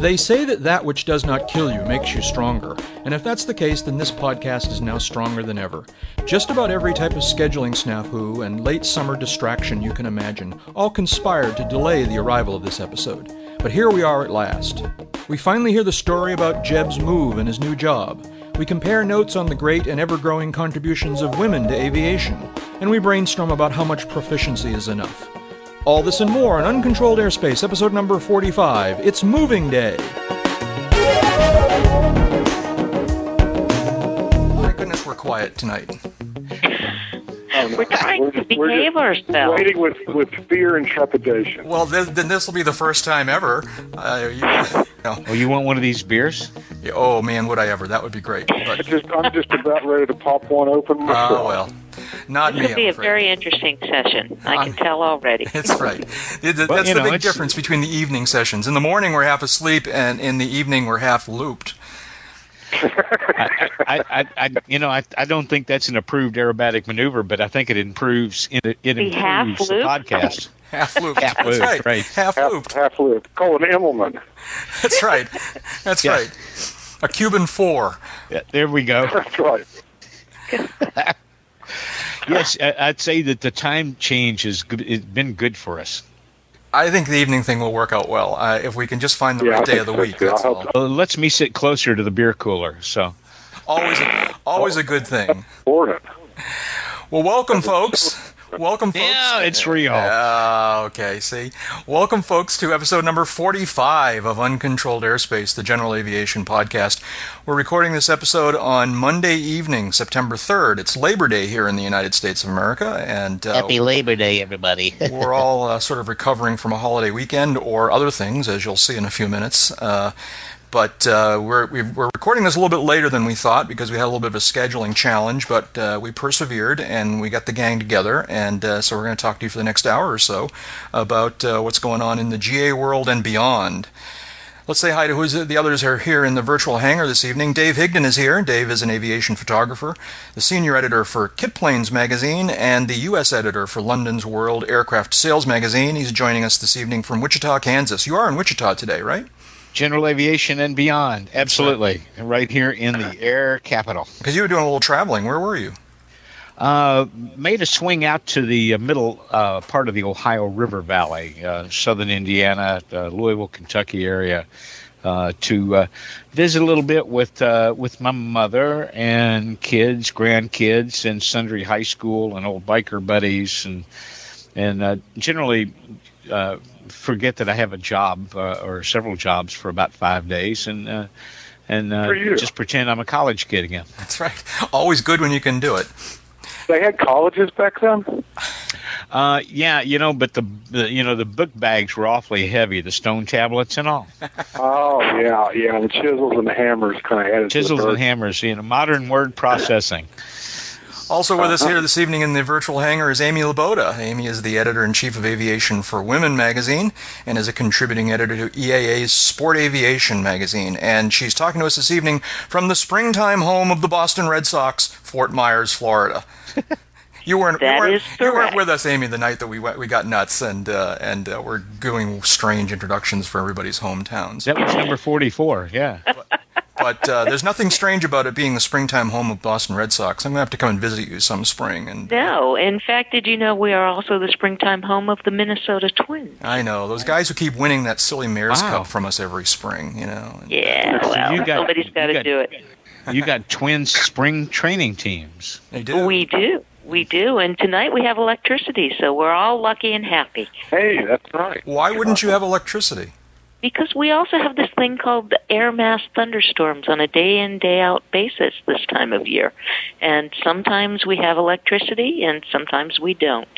They say that that which does not kill you makes you stronger, and if that's the case, then this podcast is now stronger than ever. Just about every type of scheduling snafu and late summer distraction you can imagine all conspired to delay the arrival of this episode. But here we are at last. We finally hear the story about Jeb's move and his new job. We compare notes on the great and ever growing contributions of women to aviation, and we brainstorm about how much proficiency is enough. All this and more on Uncontrolled Airspace, episode number 45. It's Moving Day. My goodness, we're quiet tonight. We're trying to we're behave just ourselves. Waiting with, with fear and trepidation. Well, th- then this will be the first time ever. Uh, you, you know, Oh, you want one of these beers? yeah, oh man, would I ever? That would be great. But Just I'm just about ready to pop one open myself. oh well, not This me. could be I'm a afraid. very interesting session. I can I'm- tell already. That's right. It- that- Well, That's the know, big difference between the evening sessions. In the morning, we're half asleep, and in the evening, we're half looped. I, I, I, I you know, I, I don't think that's an approved aerobatic maneuver, but I think it improves it, it The improves the podcast. Half looped. Half That's looped, right. right. Half half, looped. half loop. Call it Immelman. That's right. That's Yeah. right. A Cuban four. Yeah, there we go. That's right. Yes, I- I'd say that the time change has good, it's been good for us. I think the evening thing will work out well uh, if we can just find the Yeah, right day of the so, week. too. I That's all. so. Uh, lets me sit closer to the beer cooler. So Always, a, always a good thing. Important. Well, welcome, folks. Welcome, folks. yeah, it's real. Ah, okay, see. Welcome, folks, to episode number 45 of Uncontrolled Airspace, the General Aviation Podcast. We're recording this episode on Monday evening, September 3rd. It's Labor Day here in the United States of America, and uh, Happy Labor Day, everybody. we're all uh, sort of recovering from a holiday weekend or other things, as you'll see in a few minutes. But uh, we're, we're recording this a little bit later than we thought because we had a little bit of a scheduling challenge, but uh, we persevered and we got the gang together. And uh, so we're going to talk to you for the next hour or so about uh, what's going on in the GA world and beyond. Let's say hi to who's the others are here in the virtual hangar this evening. Dave Higdon is here. Dave is an aviation photographer, the senior editor for Kit Planes magazine, and the U.S. editor for London's World Aircraft Sales magazine. He's joining us this evening from Wichita, Kansas. You are in Wichita today, right? General aviation and beyond, absolutely, right here in the air capital. Because you were doing a little traveling. Where were you? Uh, made a swing out to the uh, middle uh, part of the Ohio River Valley, uh, southern Indiana, uh, Louisville, Kentucky area, uh, to uh, visit a little bit with uh, with my mother and kids, grandkids, and sundry high school and old biker buddies, and and uh, generally uh, forget that I have a job uh, or several jobs for about five days, and uh, and uh, just pretend I'm a college kid again. That's right. Always good when you can do it. They had colleges back then. Uh, yeah, you know, but the, the you know the book bags were awfully heavy, the stone tablets and all, Oh yeah, yeah. The chisels and the hammers kind of added. chisels to the and hammers. You know, modern word processing. Also with us here this evening in the virtual hangar is Amy Laboda. Amy is the editor in chief of aviation for Women magazine and is a contributing editor to EAA's Sport Aviation magazine. And she's talking to us this evening from the springtime home of the Boston Red Sox, Fort Myers, Florida. You weren't, That you weren't, is you weren't with us, Amy, the night that we went, we got nuts, and uh, and uh, we're doing strange introductions for everybody's hometowns. That was number forty-four. Yeah, But uh, there's nothing strange about it being the springtime home of Boston Red Sox. I'm gonna have to come and visit you some spring, and No, in fact, did you know we are also the springtime home of the Minnesota Twins? I know those guys who keep winning that silly Mayor's Wow. Cup from us every spring. You know, And Yeah, So well, you got- somebody's you got to do it. you got twin spring training teams. they do. We do. We do. And tonight we have electricity, so we're all lucky and happy. Hey, that's right. Why wouldn't you have electricity? Because we also have this thing called the air mass thunderstorms on a day in, day out basis this time of year. And sometimes we have electricity and sometimes we don't.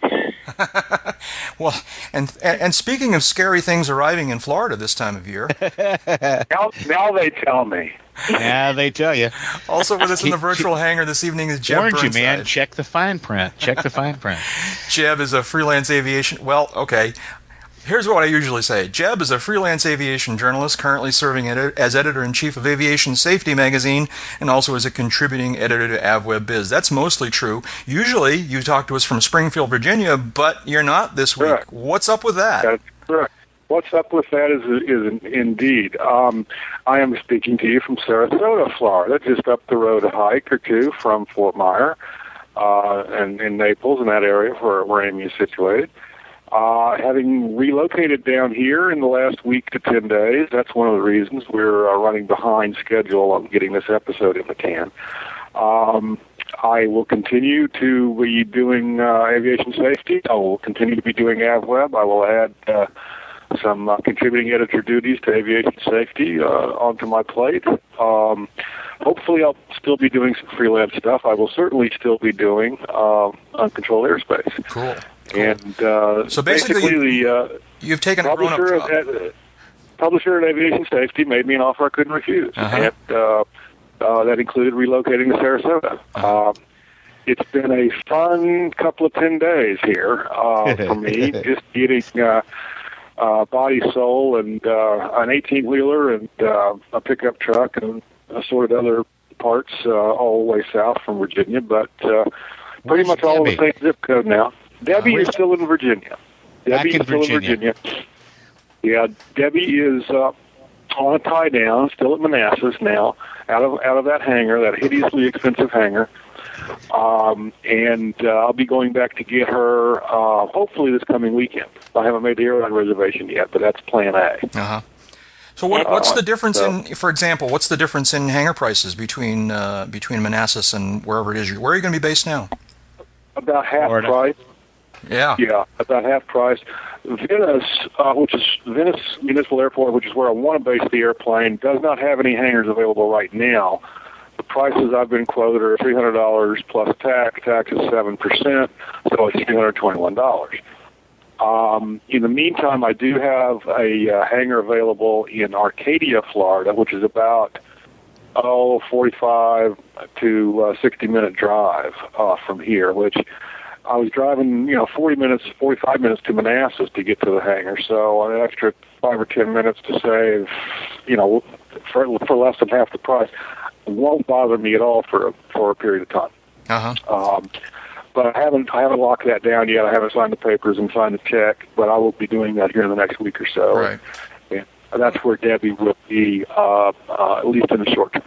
well, and, and speaking of scary things arriving in Florida this time of year, now, now they tell me. Yeah, they tell you. Also with us in the virtual hangar this evening is Jeb Warned you, man. Check the fine print. Check the fine print. Jeb is a freelance aviation. Well, okay. Here's what I usually say. Jeb is a freelance aviation journalist currently serving as editor in chief of Aviation Safety magazine and also as a contributing editor to AvWeb Biz. That's mostly true. Usually you talk to us from Springfield, Virginia, but you're not this week. Correct. What's up with that? That's correct. What's up with that is is indeed. Um, I am speaking to you from Sarasota, Florida, just up the road a hike or two from Fort Myer, uh, and in Naples, in that area where, where Amy is situated. Uh, having relocated down here in the last week to 10 days, that's one of the reasons we're uh, running behind schedule on getting this episode in the can. Um, I will continue to be doing uh, aviation safety. I will continue to be doing AvWeb. I will add uh, some uh, contributing editor duties to aviation safety uh, onto my plate. Um, hopefully, I'll still be doing some freelance stuff. I will certainly still be doing uh, uncontrolled airspace. Cool. And uh, So basically, the uh, You've taken a grown up publisher job. at, uh, publisher at Aviation Safety made me an offer I couldn't refuse, Uh-huh. and uh, uh, that included relocating to Sarasota. Uh-huh. Um, it's been a fun couple of ten days here uh, for me, just getting uh, uh, body, soul, and uh, an eighteen wheeler and uh, a pickup truck and assorted other parts uh, all the way south from Virginia, but uh, pretty Where's much all in the same zip code now. Debbie Where's- is still in Virginia. Back Debbie in is still Virginia. in Virginia. Yeah, Debbie is uh, on a tie down, still at Manassas now, out of out of that hangar, that hideously expensive hangar. Um, and uh, I'll be going back to get her uh, hopefully this coming weekend. I haven't made the airline reservation yet, but that's Plan A. Uh-huh. So what, what's the difference so- in, for example, what's the difference in hangar prices between uh, between Manassas and wherever it is? you- Where are you going to be based now? About half Florida. price. Yeah. Yeah, about half price. Venice, uh, which is Venice Municipal Airport, which is where I want to base the airplane, does not have any hangars available right now. The prices I've been quoted are three hundred dollars plus tax. Tax is seven percent, so it's three hundred twenty-one dollars. Um, in the meantime, I do have a uh, hangar available in Arcadia, Florida, which is about oh, 45 to uh, 60 minute drive uh, from here, which I was driving, you know, 40 minutes, 45 minutes to Manassas to get to the hangar. So an extra five or 10 minutes to save, you know, for, for less than half the price won't bother me at all for, for a period of time. Uh-huh. Um, but I haven't I haven't locked that down yet. I haven't signed the papers and signed the check, but I will be doing that here in the next week or so. Right. And that's where Debbie will be, uh, uh, at least in the short term.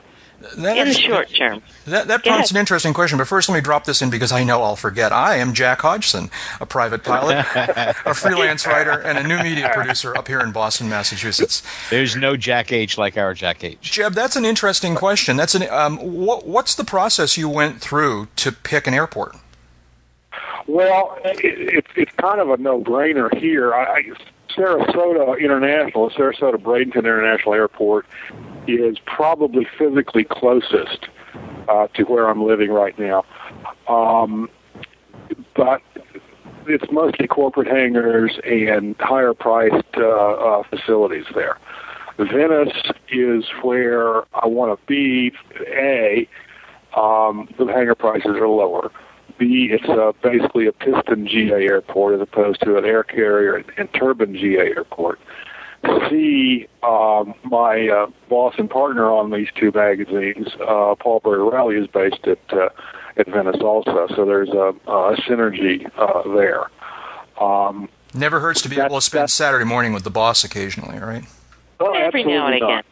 That In the short term. That, that prompts ahead. an interesting question, but first let me drop this in because I know I'll forget. I am Jack Hodgson, a private pilot, a freelance writer, and a new media producer up here in Boston, Massachusetts. There's no Jack H like our Jack H. Jeb, that's an interesting question. That's an um, what, what's the process you went through to pick an airport? Well, it, it, it's kind of a no-brainer here. I, I, Sarasota International, Sarasota Bradenton International Airport, is probably physically closest uh, to where I'm living right now. Um, but it's mostly corporate hangars and higher-priced uh, uh, facilities there. Venice is where I want to be. A, um, the hangar prices are lower. B, it's uh, basically a piston GA airport as opposed to an air carrier and, and turbine GA airport. C, um, my uh, boss and partner on these two magazines, uh, Paul Bertorelli, is based at uh, at Venice also. So there's a, a synergy uh, there. Um, Never hurts to be That- able to spend that- Saturday morning with the boss occasionally, right? oh, Every now and absolutely again.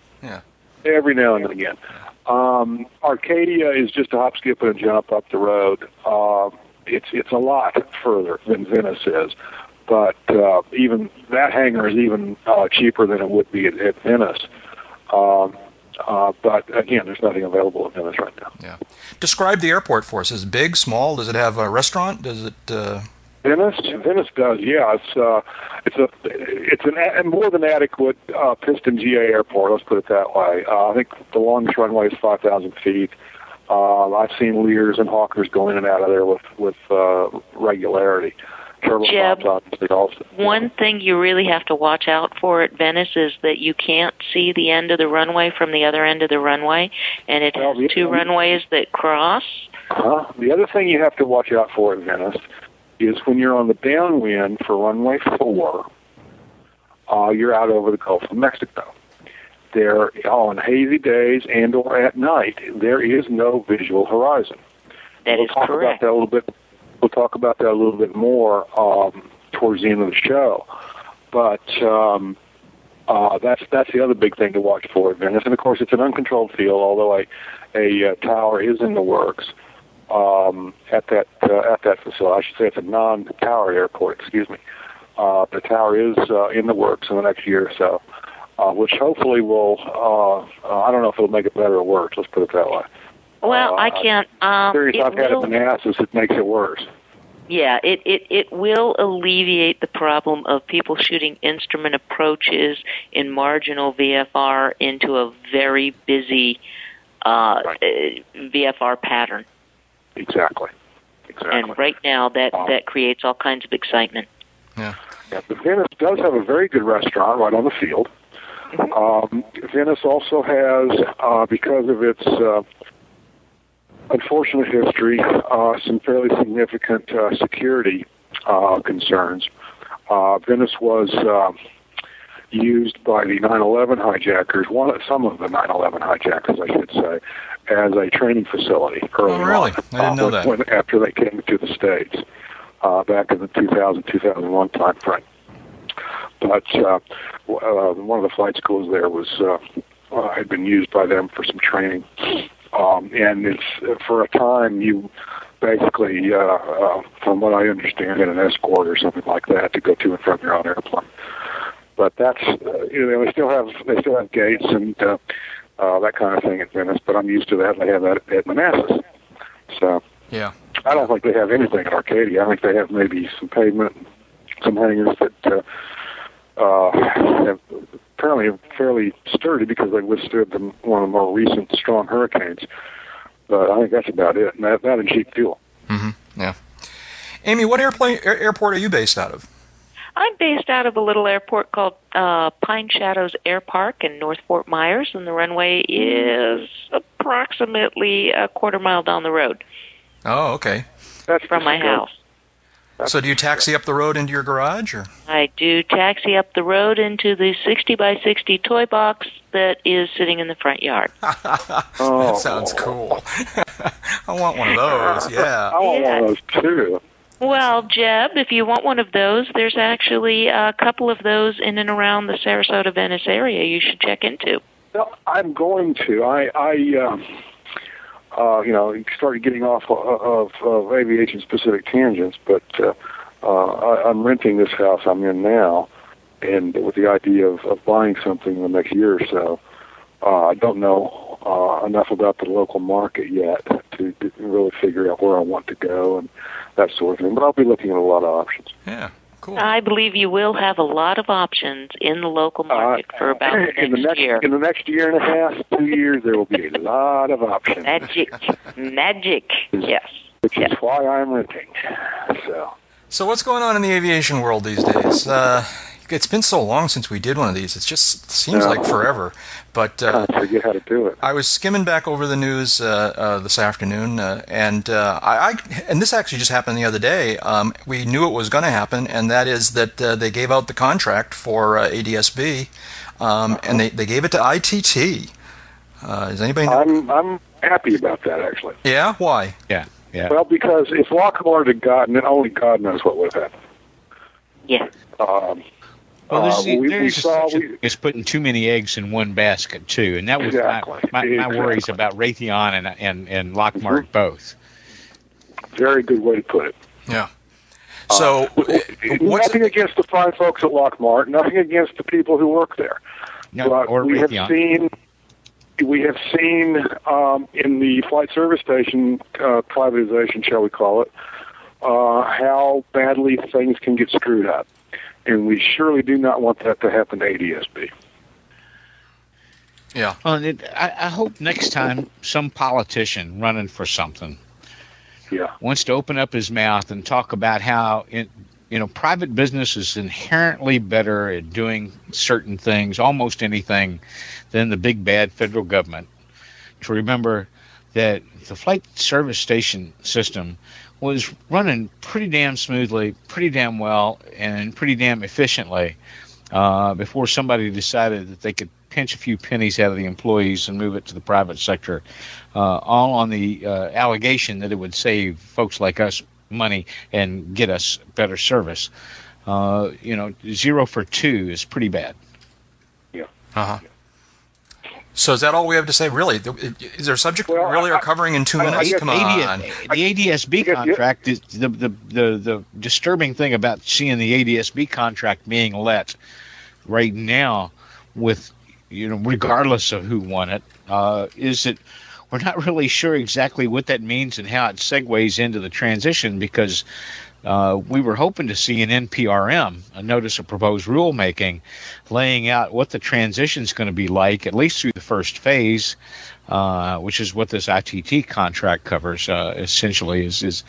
Yeah. every now and again. Um, Arcadia is just a hop, skip, and a jump up the road. Um, it's it's a lot further than Venice is, but uh, even that hangar is even uh, cheaper than it would be at, at Venice. Um, uh, but again, there's nothing available at Venice right now. Yeah. Describe the airport for us. Is it big, small? Does it have a restaurant? Does it? Uh... Venice, Venice does, yeah. It's uh, it's a it's an a, more than adequate uh, piston GA airport. Let's put it that way. Uh, I think the longest runway is five thousand feet. Uh, I've seen Lears and Hawkers go in and out of there with with uh, regularity. Jeb. One thing you really have to watch out for at Venice is that you can't see the end of the runway from the other end of the runway, and it Well, has two runways that cross. Uh-huh. The other thing you have to watch out for at Venice is when you're on the downwind for runway four, uh, you're out over the Gulf of Mexico. There, on hazy days and or at night, there is no visual horizon. That we'll is talk correct. about that a little bit. We'll talk about that a little bit more um, towards the end of the show. But um, uh, that's that's the other big thing to watch for at Venice. And of course, it's an uncontrolled field. Although a a uh, tower is in the works um, at that uh, at that facility. I should say it's a non-tower airport. Excuse me. Uh, the tower is uh, in the works in the next year or so, uh, which hopefully will. Uh, uh, I don't know if it'll make it better or worse. Let's put it that way. Well, I Uh, can't. Um, Serious it I've had will- at Manassas, it makes it worse. Yeah, it, it, it will alleviate the problem of people shooting instrument approaches in marginal VFR into a very busy uh, Right. uh, VFR pattern. Exactly. Exactly. And right now, that, Um, that creates all kinds of excitement. Yeah, but Venice does have a very good restaurant right on the field. Um, Venice also has, uh, because of its uh, unfortunate history, uh, some fairly significant uh, security uh, concerns. Uh, Venice was uh, used by the 9/11 hijackers, one some of the 9/11 hijackers, I should say, as a training facility. Early Oh, really? on, I didn't know that. when- after they came to the states uh, back in the 2000-2001 time frame. But uh, w- uh, one of the flight schools there was uh, uh, had been used by them for some training, um, and it's for a time you basically, uh, uh, from what I understand, had an escort or something like that to go to and from your own airplane. But that's uh, you know they still have they still have gates and uh, uh, that kind of thing at Venice, but I'm used to that. They have that at Manassas, so. Yeah. I don't think they have anything at Arcadia. I think they have maybe some pavement, some hangars that uh, uh, have apparently fairly sturdy because they withstood the, one of the more recent strong hurricanes. But I think that's about it. And that, that and cheap fuel. Mm-hmm. Yeah. Amy, what airplane air, airport are you based out of? I'm based out of a little airport called uh, Pine Shadows Air Park in North Fort Myers, and the runway is approximately a quarter mile down the road Oh, okay. That's from my just, uh. So do you taxi up the road into your garage, or? I do taxi up the road into the 60 by 60 toy box that is sitting in the front yard. Oh. That sounds cool. I want one of those. Yeah. I want Yeah. one of those too. Well, Jeb, if you want one of those, there's actually a couple of those in and around the Sarasota Venice area you should check into. Well, I'm going to. I, I, um, uh, you know, started getting off of, of, of aviation-specific tangents, but uh, uh, I, I'm renting this house I'm in now, and with the idea of, of buying something in the next year or so. Uh, I don't know uh, enough about the local market yet to, to really figure out where I want to go and that sort of thing. But I'll be looking at a lot of options. Yeah. Cool. I believe you will have a lot of options in the local market for about the in the next next year. in the next year and a half, two years, there will be a lot of options. Magic. Magic. Yes. which is why I'm renting. So So what's going on in the aviation world these days? Uh, it's been so long since we did one of these. It just seems Yeah. like forever. But uh, I forget how to do it. I was skimming back over the news uh, uh, this afternoon, uh, and uh, I, I and this actually just happened the other day. Um, we knew it was going to happen, and that is that uh, they gave out the contract for uh, ADSB, um, and they, they gave it to ITT. Uh, does anybody know? I'm I'm happy about that actually. yeah, why? Yeah, yeah. Well, because if Lockmart had gotten it, only God knows what would have happened. Yeah. Um, Well, this, uh, we, we there's saw we, it's putting too many eggs in one basket too, and that was Exactly. my, my, my worries about Raytheon and and and Lockmart Mhm. both. very good way to put it. Yeah. So, Uh, uh, what's nothing against the fine folks at Lockmart, nothing against the people who work there. No, but or we have seen we have seen um, in the flight service station uh, privatization, shall we call it, uh, how badly things can get screwed up, and we surely do not want that to happen to ADSB. yeah, Well, and it, I, I hope next time some politician running for something Yeah, wants to open up his mouth and talk about how in, you know, private business is inherently better at doing certain things, almost anything, than the big bad federal government. To remember that the flight service station system was running pretty damn smoothly, pretty damn well, and pretty damn efficiently uh, before somebody decided that they could pinch a few pennies out of the employees and move it to the private sector, uh, all on the uh, allegation that it would save folks like us money and get us better service. Uh, you know, zero for two is pretty bad. Yeah. Uh huh. So is that all we have to say? Really, is there a subject well, we really I, are covering in two I, minutes? I Come on. The ADSB contract is the, the the the disturbing thing about seeing the ADSB contract being let right now, with you know, regardless of who won it, uh, is that we're not really sure exactly what that means and how it segues into the transition because uh, we were hoping to see an NPRM, a notice of proposed rulemaking, laying out what the transition is going to be like, at least through the first phase, uh, which is what this ITT contract covers. Uh, essentially, is is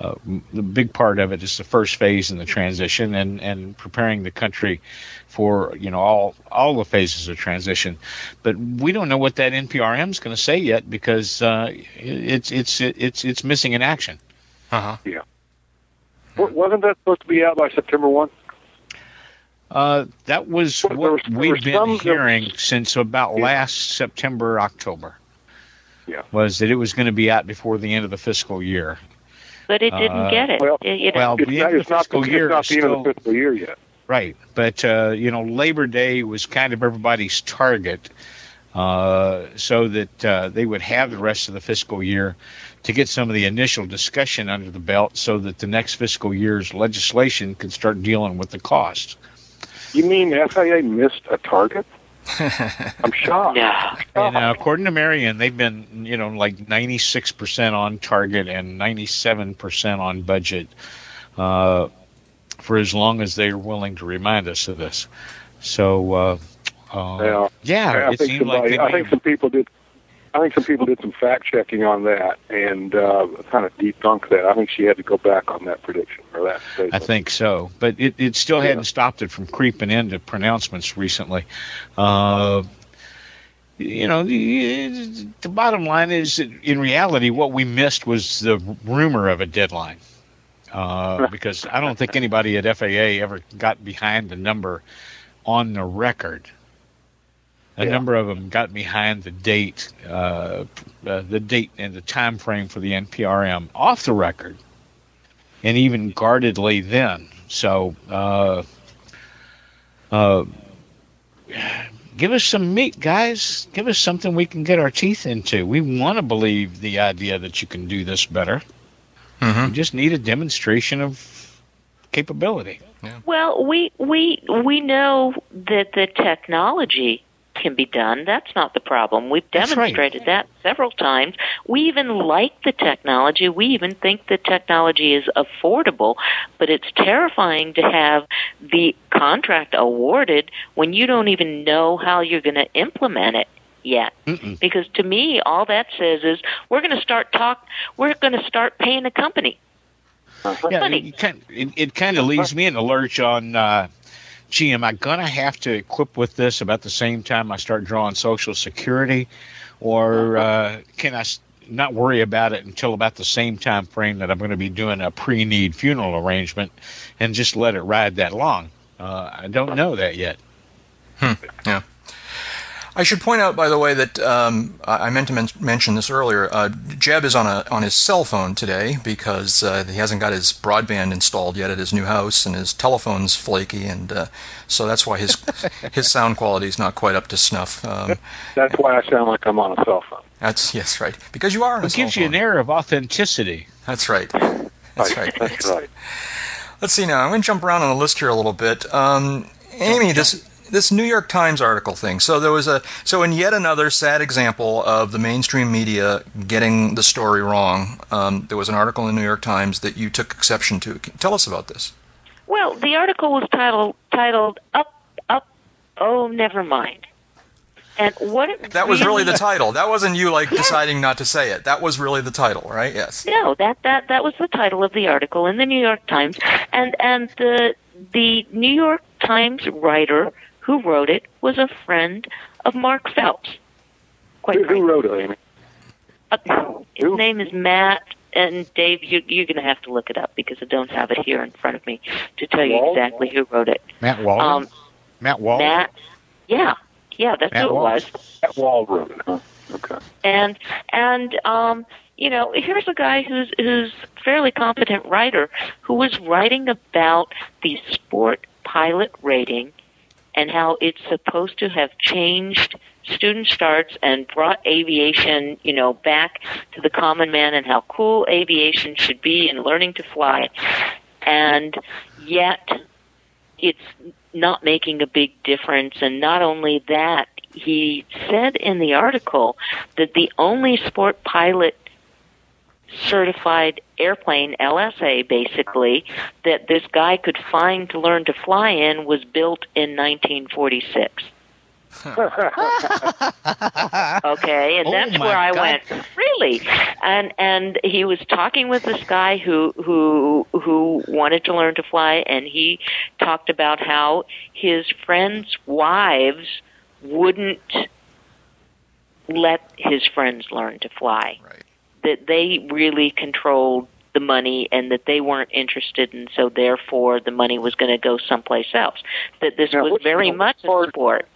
uh, the big part of it is the first phase in the transition and and preparing the country for you know all all the phases of transition. But we don't know what that NPRM is going to say yet because uh, it's it's it's it's missing in action. Uh huh. Yeah. Wasn't that supposed to be out by September 1? Uh, that was what was, we've been some, hearing there, since about yeah. last September, October. Yeah. Was that it was going to be out before the end of the fiscal year. But it didn't uh, get it. Well, it, well it's, the end of the fiscal not, year it's not the end of the fiscal year yet. Right. But, uh, you know, Labor Day was kind of everybody's target uh, so that uh, they would have the rest of the fiscal year to get some of the initial discussion under the belt so that the next fiscal year's legislation could start dealing with the costs. You mean FAA missed a target? I'm shocked. Yeah. And uh, according to Marion, they've been, you know, like 96% on target and 97% on budget uh, for as long as they're willing to remind us of this. So, uh, uh yeah, yeah, it seemed somebody, like I think some people did I think some people did some fact checking on that and uh, kind of debunked that. I think she had to go back on that prediction or that statement. I think so, but it, it still yeah. hadn't stopped it from creeping into pronouncements recently. Uh, you know, the, the bottom line is that in reality, what we missed was the rumor of a deadline. Uh, because I don't think anybody at FAA ever got behind the number on the record a yeah. number of them got behind the date, uh, uh, the date and the time frame for the NPRM off the record, and even guardedly then. So, uh, uh, give us some meat, guys. Give us something we can get our teeth into. We want to believe the idea that you can do this better. Mm-hmm. We just need a demonstration of capability. Yeah. Well, we we we know that the technology can be done. That's not the problem. We've demonstrated right. that several times. We even like the technology. We even think the technology is affordable, but it's terrifying to have the contract awarded when you don't even know how you're going to implement it yet. Mm-mm. Because to me, all that says is we're going to start talk. We're going to start paying a company. Uh-huh. Yeah, it, kind, it, it kind of leaves me in a lurch on uh, gee, am I going to have to equip with this about the same time I start drawing Social Security? Or uh, can I not worry about it until about the same time frame that I'm going to be doing a pre need funeral arrangement and just let it ride that long? Uh, I don't know that yet. Hmm. Yeah. I should point out, by the way, that um, I meant to men- mention this earlier. Uh, Jeb is on a on his cell phone today because uh, he hasn't got his broadband installed yet at his new house, and his telephone's flaky, and uh, so that's why his his sound quality is not quite up to snuff. Um, that's why I sound like I'm on a cell phone. That's yes, right, because you are. On it gives you an air of authenticity. That's right. That's right. That's right. Let's see now. I'm going to jump around on the list here a little bit. Um, Amy, this this New York Times article thing. So there was a so in yet another sad example of the mainstream media getting the story wrong. Um, there was an article in the New York Times that you took exception to. Tell us about this. Well, the article was titled titled "Up, Up, Oh, Never Mind." And what That was really the title. That wasn't you like deciding not to say it. That was really the title, right? Yes. No, that that that was the title of the article in the New York Times, and and the the New York Times writer who wrote it was a friend of Mark Phelps. Quite Who, who wrote it, Amy? Uh, his Who? name is Matt. And Dave, you, you're going to have to look it up because I don't have it here in front of me to tell you Wald? exactly who wrote it. Matt Walden. Um, Matt Walden. Matt, yeah, yeah, that's Matt who it Wald. was. Matt Wald wrote it, huh? Okay. and and um you know here's a guy who's who's fairly competent writer who was writing about the sport pilot rating and how it's supposed to have changed student starts and brought aviation you know back to the common man and how cool aviation should be and learning to fly and yet it's not making a big difference. And not only that, he said in the article that the only sport pilot certified airplane, LSA basically, that this guy could find to learn to fly in was built in 1946. okay, and Oh, that's where I God. went. Really? And and he was talking with this guy who who who wanted to learn to fly, and he talked about how his friends' wives wouldn't let his friends learn to fly. Right. That they really controlled the money and that they weren't interested and so therefore the money was going to go someplace else. That this Now, was which- very which much a part- sport.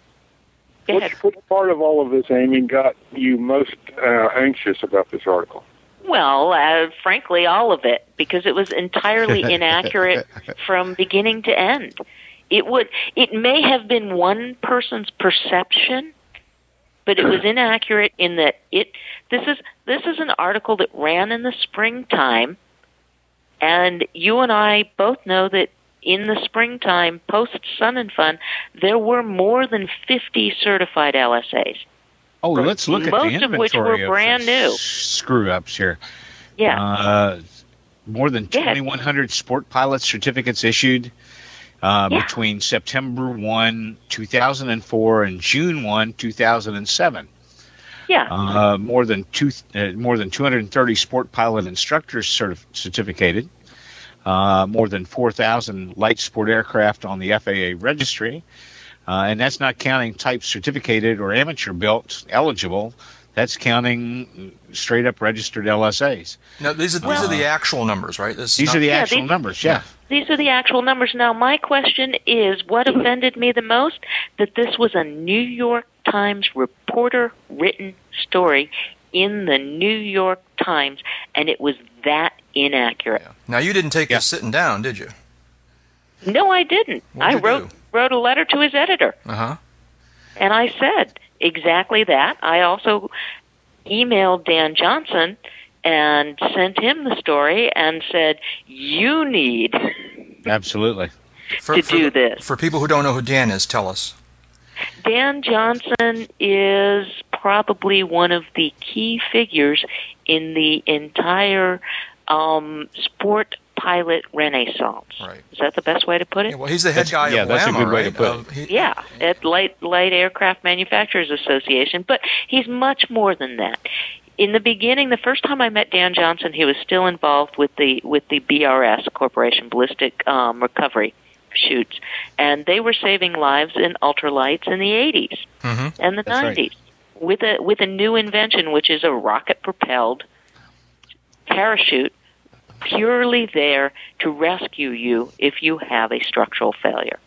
Go ahead. Which, which part of all of this, Amy, got you most uh, anxious about this article? Well, uh, frankly, all of it, because it was entirely inaccurate from beginning to end. It would, it may have been one person's perception, but it was inaccurate in that it. This is this is an article that ran in the springtime, and you and I both know that in the springtime, post Sun and Fun, there were more than fifty certified LSAs. oh, let's look at the Most inventory of which were brand new. Screw ups here. Yeah. Uh, more than 2,100 sport pilot certificates issued uh, Yeah. between September 1, 2004 and June 1, 2007. Yeah. Uh, more than two, uh, more than 230 sport pilot instructors certif- certificated. Uh, more than 4,000 light sport aircraft on the FAA registry, uh, and that's not counting type certificated or amateur built eligible. That's counting straight up registered LSAs. Now these are these are the actual numbers, right? This These not- are the Yeah, actual these- numbers. Yeah. These are the actual numbers. Now, my question is what offended me the most? That this was a New York Times reporter written story in the New York Times, and it was that inaccurate. Yeah. Now you didn't take Yeah. this sitting down, did you? No, I didn't. I wrote do? wrote a letter to his editor, Uh huh. and I said exactly that. I also emailed Dan Johnson and sent him the story and said, "You need Absolutely. For, To for do the- this. For people who don't know who Dan is, tell us. Dan Johnson is probably one of the key figures in the entire um, sport pilot renaissance. Right. Is that the best way to put it? Yeah, well, he's the head That's- guy yeah, of that's a good way to right? put Of- he- Yeah, at Light Light Aircraft Manufacturers Association, but he's much more than that. In the beginning, the first time I met Dan Johnson, he was still involved with the with the BRS Corporation Ballistic um, Recovery chutes, and they were saving lives in ultralights in the 80s Mhm. and the That's right. 90s with a with a new invention, which is a rocket propelled parachute, purely there to rescue you if you have a structural failure.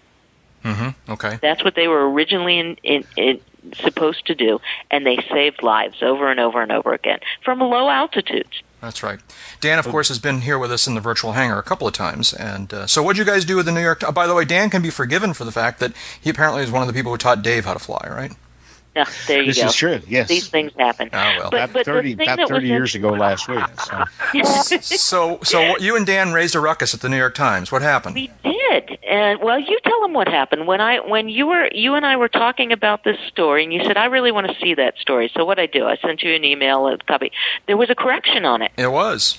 Mhm. Okay. That's what they were originally in, in, in, supposed to do, and they saved lives over and over and over again from low altitudes. That's right. Dan, of course, has been here with us in the virtual hangar a couple of times. And uh, so, what did you guys do with the New York? Oh, by the way, Dan can be forgiven for the fact that he apparently is one of the people who taught Dave how to fly, right? Now, there you This go. is true. Yes. These things happen. Ah, well. But, about but 30, about that 30 was years ago last week. So. so, so you and Dan raised a ruckus at the New York Times. What happened? We did, and well, you tell them what happened when I when you were you and I were talking about this story, and you said I really want to see that story. So what I do, I sent you an email, a copy. There was a correction on it. It was.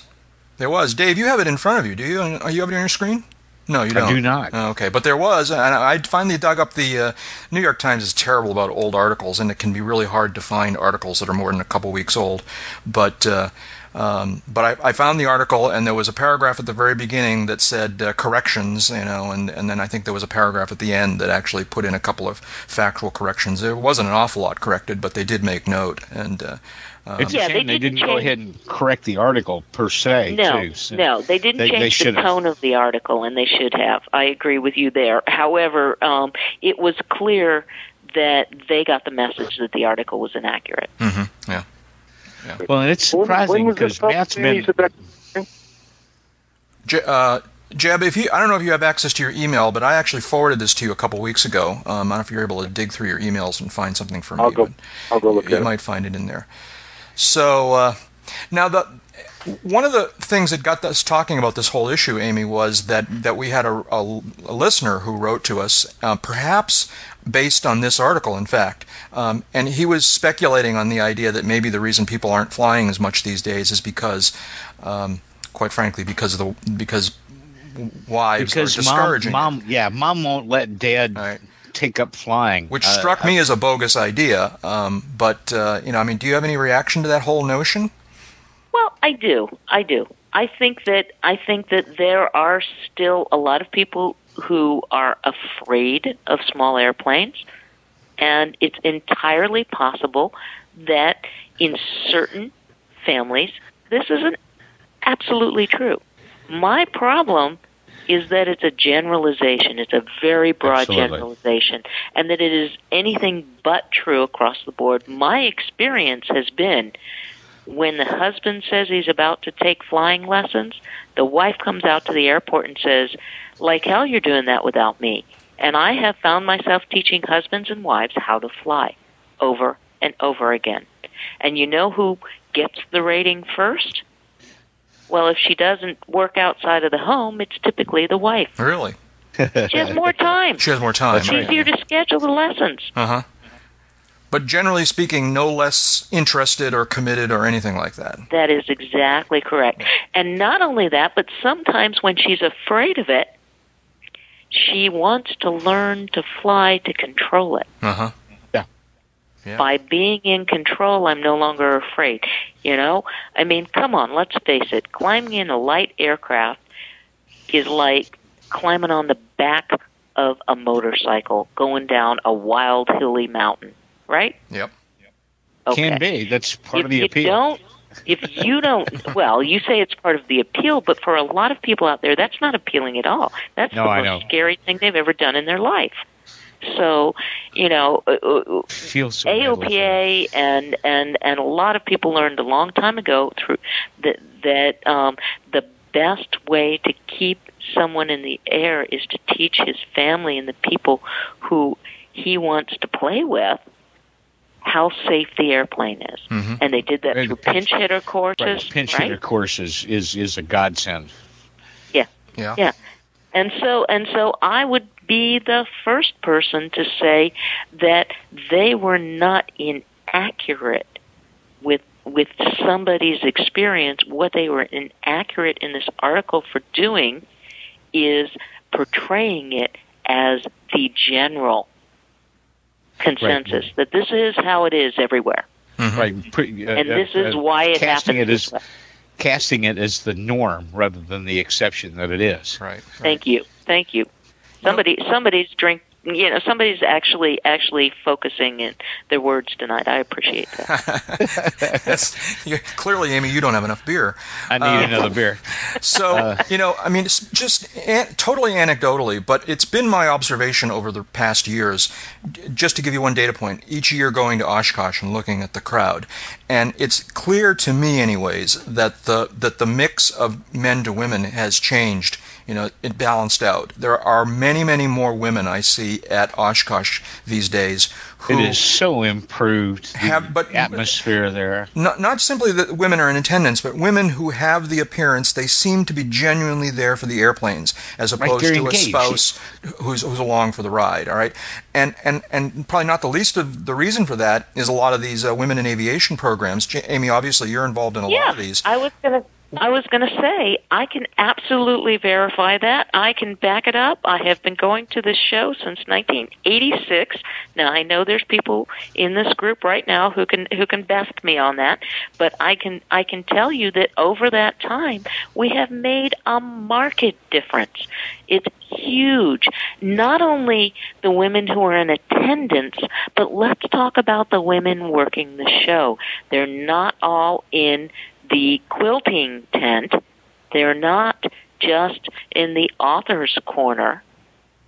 It was. Dave, you have it in front of you, do you? Are you have it on your screen? No, you don't. I do not. Oh, okay, but there was, and I finally dug up the uh, New York Times is terrible about old articles, and it can be really hard to find articles that are more than a couple weeks old. But uh, um, but I, I, found the article, and there was a paragraph at the very beginning that said uh, corrections, you know, and, and then I think there was a paragraph at the end that actually put in a couple of factual corrections. There wasn't an awful lot corrected, but they did make note. And uh, um, it's yeah, a shame they, didn't, didn't go ahead and correct the article per se. No, too, so no, they didn't they, change they the tone of the article, and they should have. I agree with you there. However, um, it was clear that they got the message that the article was inaccurate. Mm-hmm. Yeah. Yeah. Well, and it's surprising because Matt's been. Uh, Jeb, if you, I don't know if you have access to your email, but I actually forwarded this to you a couple weeks ago. Um, I don't know if you're able to dig through your emails and find something from I'll me. Go, I'll go look You at might find it in there. So uh, now the one of the things that got us talking about this whole issue, Amy, was that that we had a, a, a listener who wrote to us, uh, perhaps based on this article, in fact, um, and he was speculating on the idea that maybe the reason people aren't flying as much these days is because, um, quite frankly, because of the because wives because are discouraging. Mom, mom, yeah, mom won't let dad. Right. Take up flying, which uh, struck me as a bogus idea. Um, but uh, you know, I mean, do you have any reaction to that whole notion? Well, I do. I do. I think that I think that there are still a lot of people who are afraid of small airplanes, and it's entirely possible that in certain families this isn't absolutely true. My problem is that it's a generalization. It's a very broad Absolutely. generalization, and that it is anything but true across the board. My experience has been when the husband says he's about to take flying lessons, the wife comes out to the airport and says, like hell you're doing that without me. And I have found myself teaching husbands and wives how to fly over and over again. And you know who gets the rating first? Well, if she doesn't work outside of the home, it's typically the wife. Really? She has more time. She has more time. It's right. easier to schedule the lessons. Uh huh. But generally speaking, no less interested or committed or anything like that. That is exactly correct. And not only that, but sometimes when she's afraid of it, she wants to learn to fly to control it. Uh huh. Yeah. yeah. By being in control, I'm no longer afraid. You know? I mean, come on, let's face it. Climbing in a light aircraft is like climbing on the back of a motorcycle going down a wild hilly mountain, right? Yep. Okay. Can be. That's part if of the you appeal. Don't, if you don't, well, you say it's part of the appeal, but for a lot of people out there, that's not appealing at all. That's No, the I most know. scary thing they've ever done in their life. So, you know, uh, uh, Feels so biblical. AOPA and and and a lot of people learned a long time ago through that that um, the best way to keep someone in the air is to teach his family and the people who he wants to play with how safe the airplane is. Mhm. And they did that through pinch- pinch hitter courses, Right, pinch right? hitter course is, is, is a godsend. Yeah. Yeah. Yeah. And so and so I would be the first person to say that they were not inaccurate with with somebody's experience. What they were inaccurate in this article for doing is portraying it as the general consensus that this is how it is everywhere. Mhm. Right. Pre- uh, And this uh, is why it casting happens it as way. Casting it as the norm rather than the exception that it is. Right. right. Thank you. Thank you. Somebody somebody's drink you know, somebody's actually actually focusing in their words tonight. I appreciate that. That's, clearly, Amy, you don't have enough beer. I need Uh, another beer. So, Uh. you know, I mean, it's just an- totally anecdotally, but it's been my observation over the past years, d- just to give you one data point, each year going to Oshkosh and looking at the crowd. And it's clear to me, anyways, that the, that the mix of men to women has changed. You know, it balanced out. There are many, many more women I see at Oshkosh these days who It is so improved. The Have- but- atmosphere there. not not simply that women are in attendance, but women who have the appearance they seem to be genuinely there for the airplanes, as opposed they're to engaged. a spouse who's who's along for the ride. All right, and and and probably not the least of the reason for that is a lot of these uh, women in aviation programs. J- Amy, obviously, you're involved in a yeah, lot of these. I was gonna I was going to say, I can absolutely verify that. I can back it up. I have been going to this show since 1986. Now I know there's people in this group right now who can who can best me on that, but I can I can tell you that over that time we have made a market difference. It's huge. Not only the women who are in attendance, but let's talk about the women working the show. They're not all in the quilting tent. They're not just in the author's corner.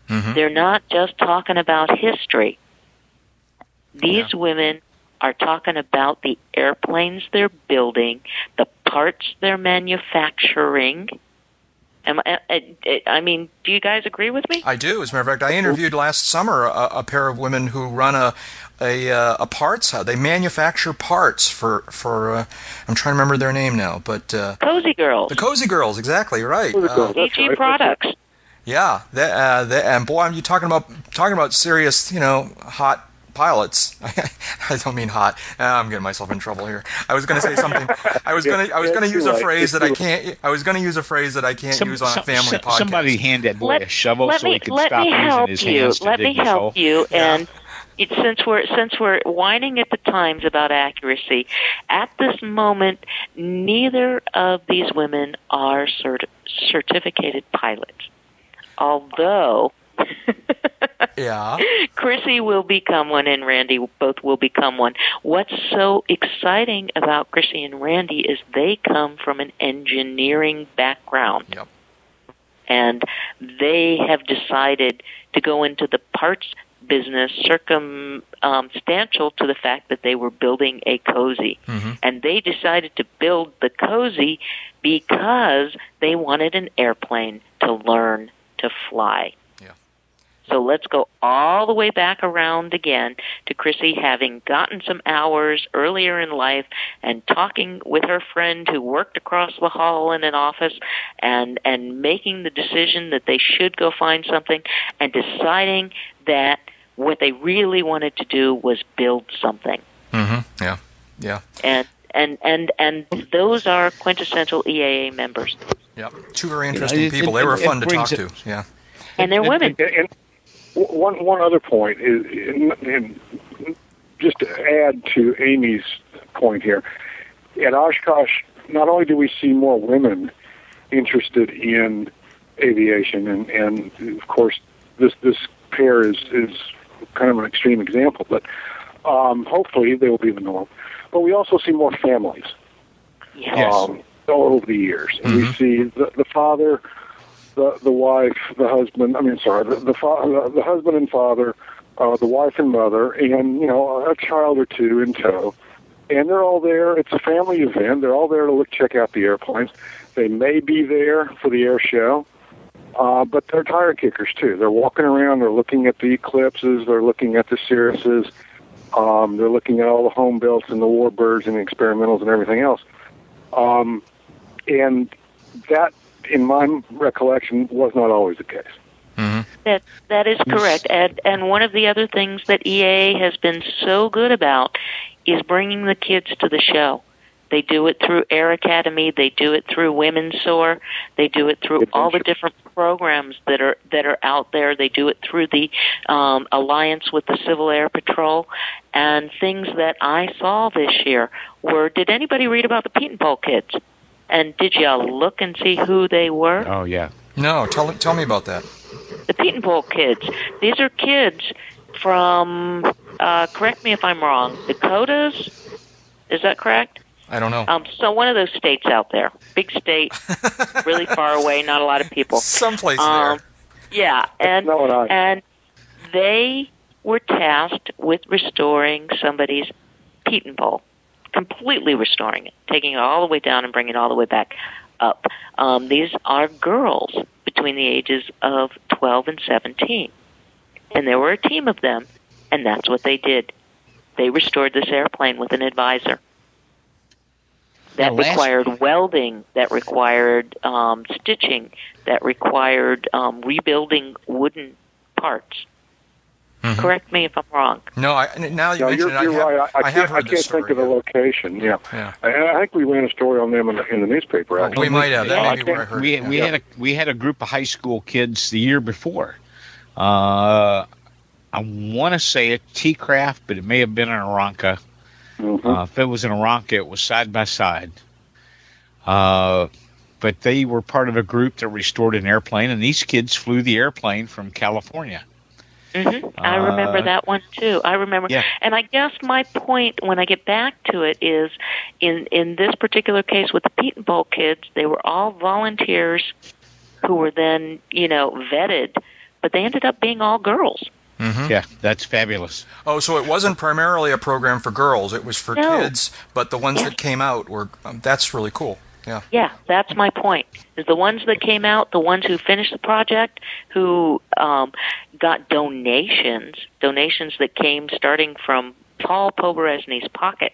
Mm-hmm. They're not just talking about history. These yeah. women are talking about the airplanes they're building, the parts they're manufacturing. Am I, I, I, mean, do you guys agree with me? I do. As a matter of fact, I interviewed last summer a, a pair of women who run a a, uh, a parts house. They manufacture parts for for. Uh, I'm trying to remember their name now, but uh, Cozy Girls. The Cozy Girls, exactly right. Uh, EG Products. Yeah, they, uh, they, and boy, I'm you talking about talking about serious, you know, hot pilots. I don't mean hot. Ah, I'm getting myself in trouble here. I was going to say something. I was going to. I was going to use a phrase that I can't. I was going to use a phrase that I can't some, use on a family some, podcast. Somebody hand that boy let, a shovel so me, he can stop using his you. hands to Let dig me help you yeah. and. It, since we're since we're whining at the times about accuracy, at this moment, neither of these women are cert- certificated pilots. Although yeah. Chrissy will become one and Randy both will become one. What's so exciting about Chrissy and Randy is they come from an engineering background. Yep. And they have decided to go into the parts business circumstantial to the fact that they were building a cozy. Mm-hmm. And they decided to build the cozy because they wanted an airplane to learn to fly. So let's go all the way back around again to Chrissy having gotten some hours earlier in life and talking with her friend who worked across the hall in an office and and making the decision that they should go find something and deciding that what they really wanted to do was build something. Mhm. Yeah. Yeah. And and and and those are quintessential EAA members. Yeah, Two very interesting you know, it, people. It, they were fun to talk to. Yeah. And they're women. One one other point is, and just to add to Amy's point here, at Oshkosh, not only do we see more women interested in aviation, and, and of course this this pair is is kind of an extreme example, but um, hopefully they will be the norm. But we also see more families yes. um, over the years, and mm-hmm. we see the, the father the the wife, the husband. I mean, sorry, the the, fa- the husband and father, uh, the wife and mother, and you know a child or two in tow, and they're all there. It's a family event. They're all there to look check out the airplanes. They may be there for the air show, uh, but they're tire kickers too. They're walking around. They're looking at the Eclipses. They're looking at the Cirruses. Um, they're looking at all the home builds and the warbirds and the experimentals and everything else. Um, and that in my recollection, was not always the case. Mm-hmm. That that is correct, and and one of the other things that EA has been so good about is bringing the kids to the show. They do it through Air Academy. They do it through Women's Soar. They do it through all the different programs that are that are out there. They do it through the um, alliance with the Civil Air Patrol, and things that I saw this year were. Did anybody read about the Pietenpol kids? And did you look and see who they were? Oh yeah. No, tell tell me about that. The Pietenpol kids. These are kids from. Uh, correct me if I'm wrong. Dakotas. Is that correct? I don't know. Um, so one of those states out there, big state, really far away, not a lot of people. Someplace um, there. Yeah, and and they were tasked with restoring somebody's Pietenpol completely restoring it, taking it all the way down and bringing it all the way back up. Um, these are girls between the ages of 12 and 17. And there were a team of them, and that's what they did. They restored this airplane with an advisor. That required welding, that required um, stitching, that required um, rebuilding wooden parts. Mhm. Correct me if I'm wrong. No, I, now you No, mention you're, it, you're have, right. I, I have can't, I can't this think of the location. Yeah. Yeah. I, I think we ran a story on them in the, in the newspaper. Actually. we might have. That Yeah, may be I where I can't- heard we it. we yeah. had a we had a group of high school kids the year before. Uh, I want to say it T Craft, but it may have been an Aeronca. Mhm. Uh, if it was an Aeronca, it was side by side. Uh, but they were part of a group that restored an airplane, and these kids flew the airplane from California. Hmm I remember Uh, that one too. I remember, Yeah. and I guess my point when I get back to it is, in in this particular case with the Pietenpol kids, they were all volunteers who were then you know vetted, but they ended up being all girls. Mhm. Yeah, that's fabulous. Oh, so it wasn't primarily a program for girls; it was for No. kids. But the ones Yeah. that came out were. Um, that's really cool. Yeah. Yeah, that's my point. Is the ones that came out, the ones who finished the project, who um, got donations, donations that came starting from Paul Poberezny's pocket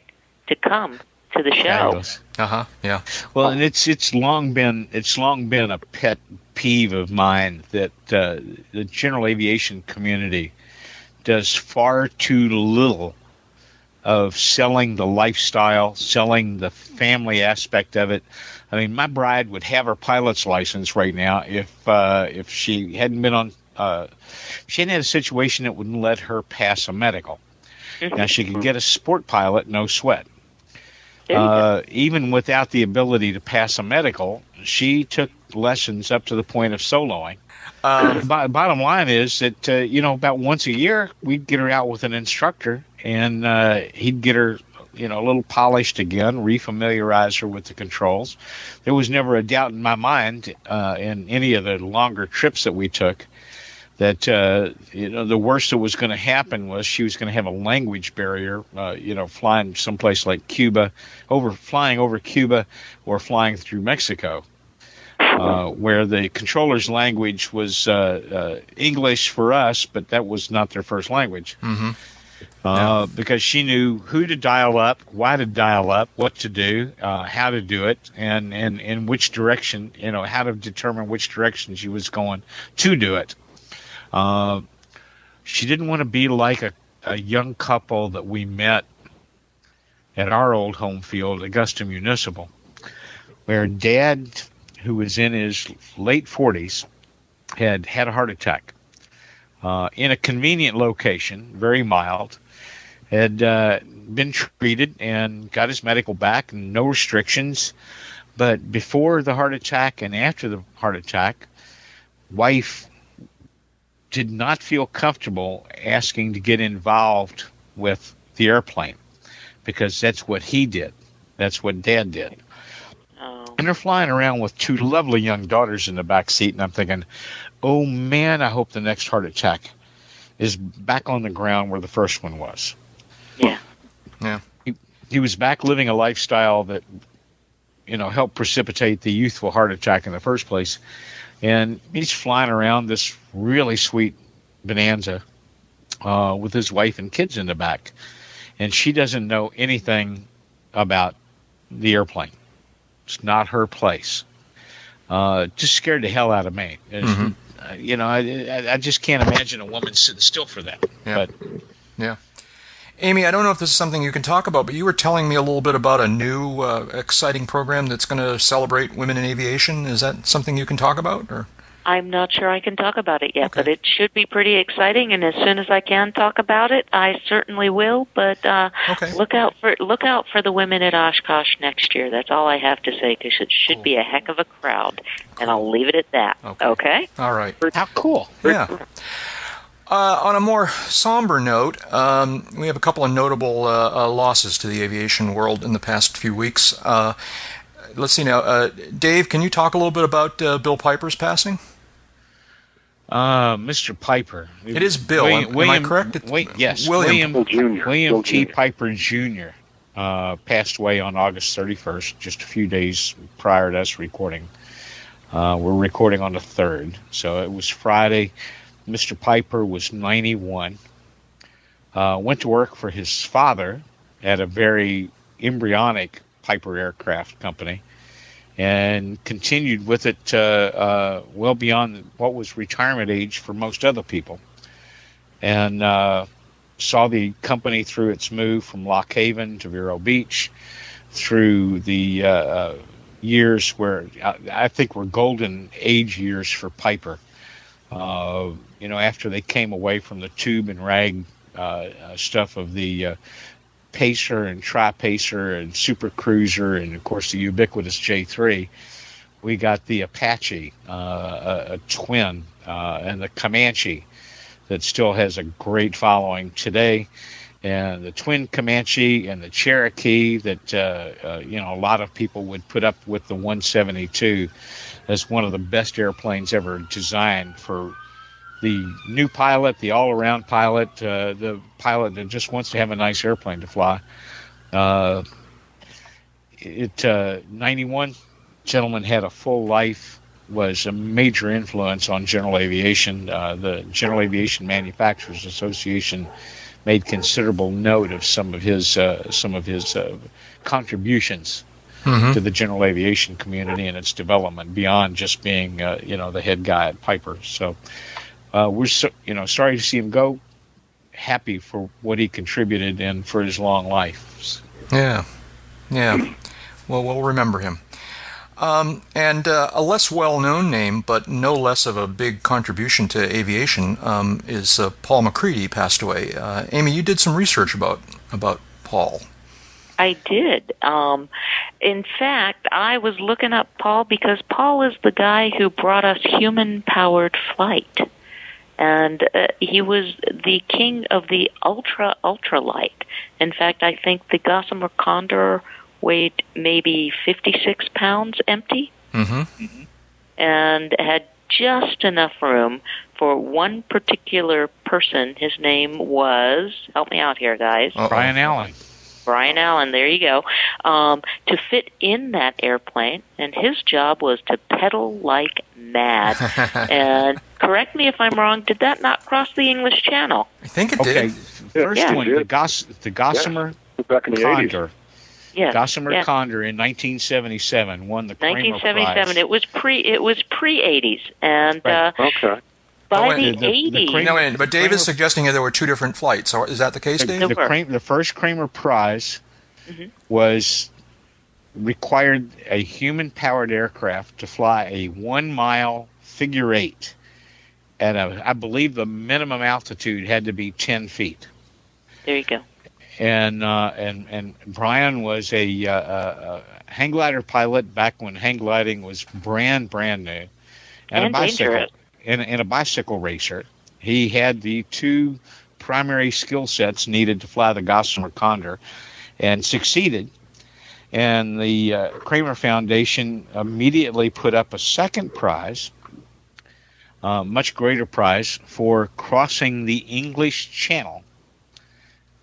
to come to the show. Uh huh. Yeah. Well, and it's it's long been it's long been a pet peeve of mine that uh, the general aviation community does far too little of selling the lifestyle, selling the family aspect of it. I mean, my bride would have her pilot's license right now if uh, if she hadn't been on. Uh, she hadn't had a situation that wouldn't let her pass a medical. Mhm. Now she could get a sport pilot, no sweat. There you go. Uh, even without the ability to pass a medical, she took lessons up to the point of soloing. Um, Bo- bottom line is that uh, you know about once a year we'd get her out with an instructor, and uh, he'd get her you know a little polished again, refamiliarize her with the controls. There was never a doubt in my mind uh, in any of the longer trips that we took that uh, you know the worst that was going to happen was she was going to have a language barrier. Uh, you know, flying someplace like Cuba, over flying over Cuba, or flying through Mexico, uh, where the controller's language was uh, uh, English for us, but that was not their first language. mhm. Uh, because she knew who to dial up, why to dial up, what to do, uh, how to do it, and, and in which direction, you know, how to determine which direction she was going to do it. Uh, she didn't want to be like a, a young couple that we met at our old home field, Augusta Municipal, where dad, who was in his late 40s, had had a heart attack uh, in a convenient location, very mild, had uh, been treated and got his medical back and no restrictions. But before the heart attack and after the heart attack, wife did not feel comfortable asking to get involved with the airplane because that's what he did. That's what dad did. Oh. And they're flying around with two lovely young daughters in the back seat, and I'm thinking, oh man, I hope the next heart attack is back on the ground where the first one was. Yeah. Yeah. He, he was back living a lifestyle that, you know, helped precipitate the youthful heart attack in the first place. And he's flying around this really sweet Bonanza uh, with his wife and kids in the back. And she doesn't know anything about the airplane. It's not her place. Uh, just scared the hell out of me. Mhm. uh, you know, I, I, just can't imagine a woman sitting still for that. Yeah. But Amy, I don't know if this is something you can talk about, but you were telling me a little bit about a new, uh, exciting program that's going to celebrate women in aviation. Is that something you can talk about? Or I'm not sure I can talk about it yet, Okay. but it should be pretty exciting. And as soon as I can talk about it, I certainly will. But uh, Okay. look out for look out for the women at Oshkosh next year. That's all I have to say because it should be a heck of a crowd, and I'll leave it at that. Okay. okay? all right. how cool. Yeah. Uh, on a more somber note, um, we have a couple of notable uh, uh, losses to the aviation world in the past few weeks. Uh, let's see now. Uh, Dave, can you talk a little bit about uh, Bill Piper's passing? Uh, Mr. Piper. It is Bill. Am- am I correct? Wait, yes, William. William, Jr. William T. Jr. Piper Jr. Uh, passed away on August 31st, just a few days prior to us recording. Uh, we're recording on the 3rd, so it was Friday. Mr. Piper was 91. Uh, went to work for his father at a very embryonic Piper aircraft company and continued with it uh, uh, well beyond what was retirement age for most other people. and uh, saw the company through its move from Lock Haven to Vero Beach, through the uh, uh, years where I, I, think were golden age years for Piper. Uh, you know, after they came away from the tube and rag uh, uh, stuff of the Pacer and Tri Pacer and Super Cruiser, and of course the ubiquitous J3. We got the Apache, uh, a, a, twin, uh, and the Comanche that still has a great following today, and the twin Comanche and the Cherokee that uh, uh you know a lot of people would put up with the 172 as one of the best airplanes ever designed for the new pilot, the all-around pilot, uh, the pilot that just wants to have a nice airplane to fly. Uh, it uh, 91 gentleman had a full life. Was a major influence on general aviation. Uh, the General Aviation Manufacturers Association made considerable note of some of his uh, some of his uh, contributions mm-hmm. to the general aviation community and its development beyond just being you know the head guy at Piper. So uh, we're so, you know sorry to see him go. Happy for what he contributed and for his long life. Yeah, yeah. Well, we'll remember him. Um, and uh, a less well-known name, but no less of a big contribution to aviation, um, is uh, Paul MacCready Passed away. Uh, Amy, you did some research about about Paul. I did. Um, in fact, I was looking up Paul because Paul is the guy who brought us human-powered flight and uh, he was the king of the ultra ultralight. In fact, I think the Gossamer Condor weighed maybe 56 pounds empty, mm-hmm. and had just enough room for one particular person. His name was help me out here, guys. Uh-oh. Brian Allen. Brian Allen, there you go, um, to fit in that airplane, and his job was to pedal like mad. and correct me if I'm wrong, did that not cross the English Channel? I think it did. okay. did. First yeah. one, the, Gos- the Gossamer yeah. Back in the Condor. 80s. Yeah, Gossamer yeah. Condor in 1977 won the 1977. Prize. It was pre. It was pre 80s, and right. uh, okay. By the, the, 80s. The Kremer, no, wait, but Dave Kremer, is suggesting that there were two different flights. Is that the case, Dave? The, Kremer, the first Kremer Prize mm-hmm. was required a human powered aircraft to fly a one mile figure eight. And I believe the minimum altitude had to be 10 feet. There you go. And uh, and and Brian was a, uh, a, hang glider pilot back when hang gliding was brand brand new, and, and a bicycle dangerous. And, and a bicycle racer. He had the two primary skill sets needed to fly the Gossamer Condor, and succeeded. And the uh, Kremer Foundation immediately put up a second prize, uh, much greater prize, for crossing the English Channel,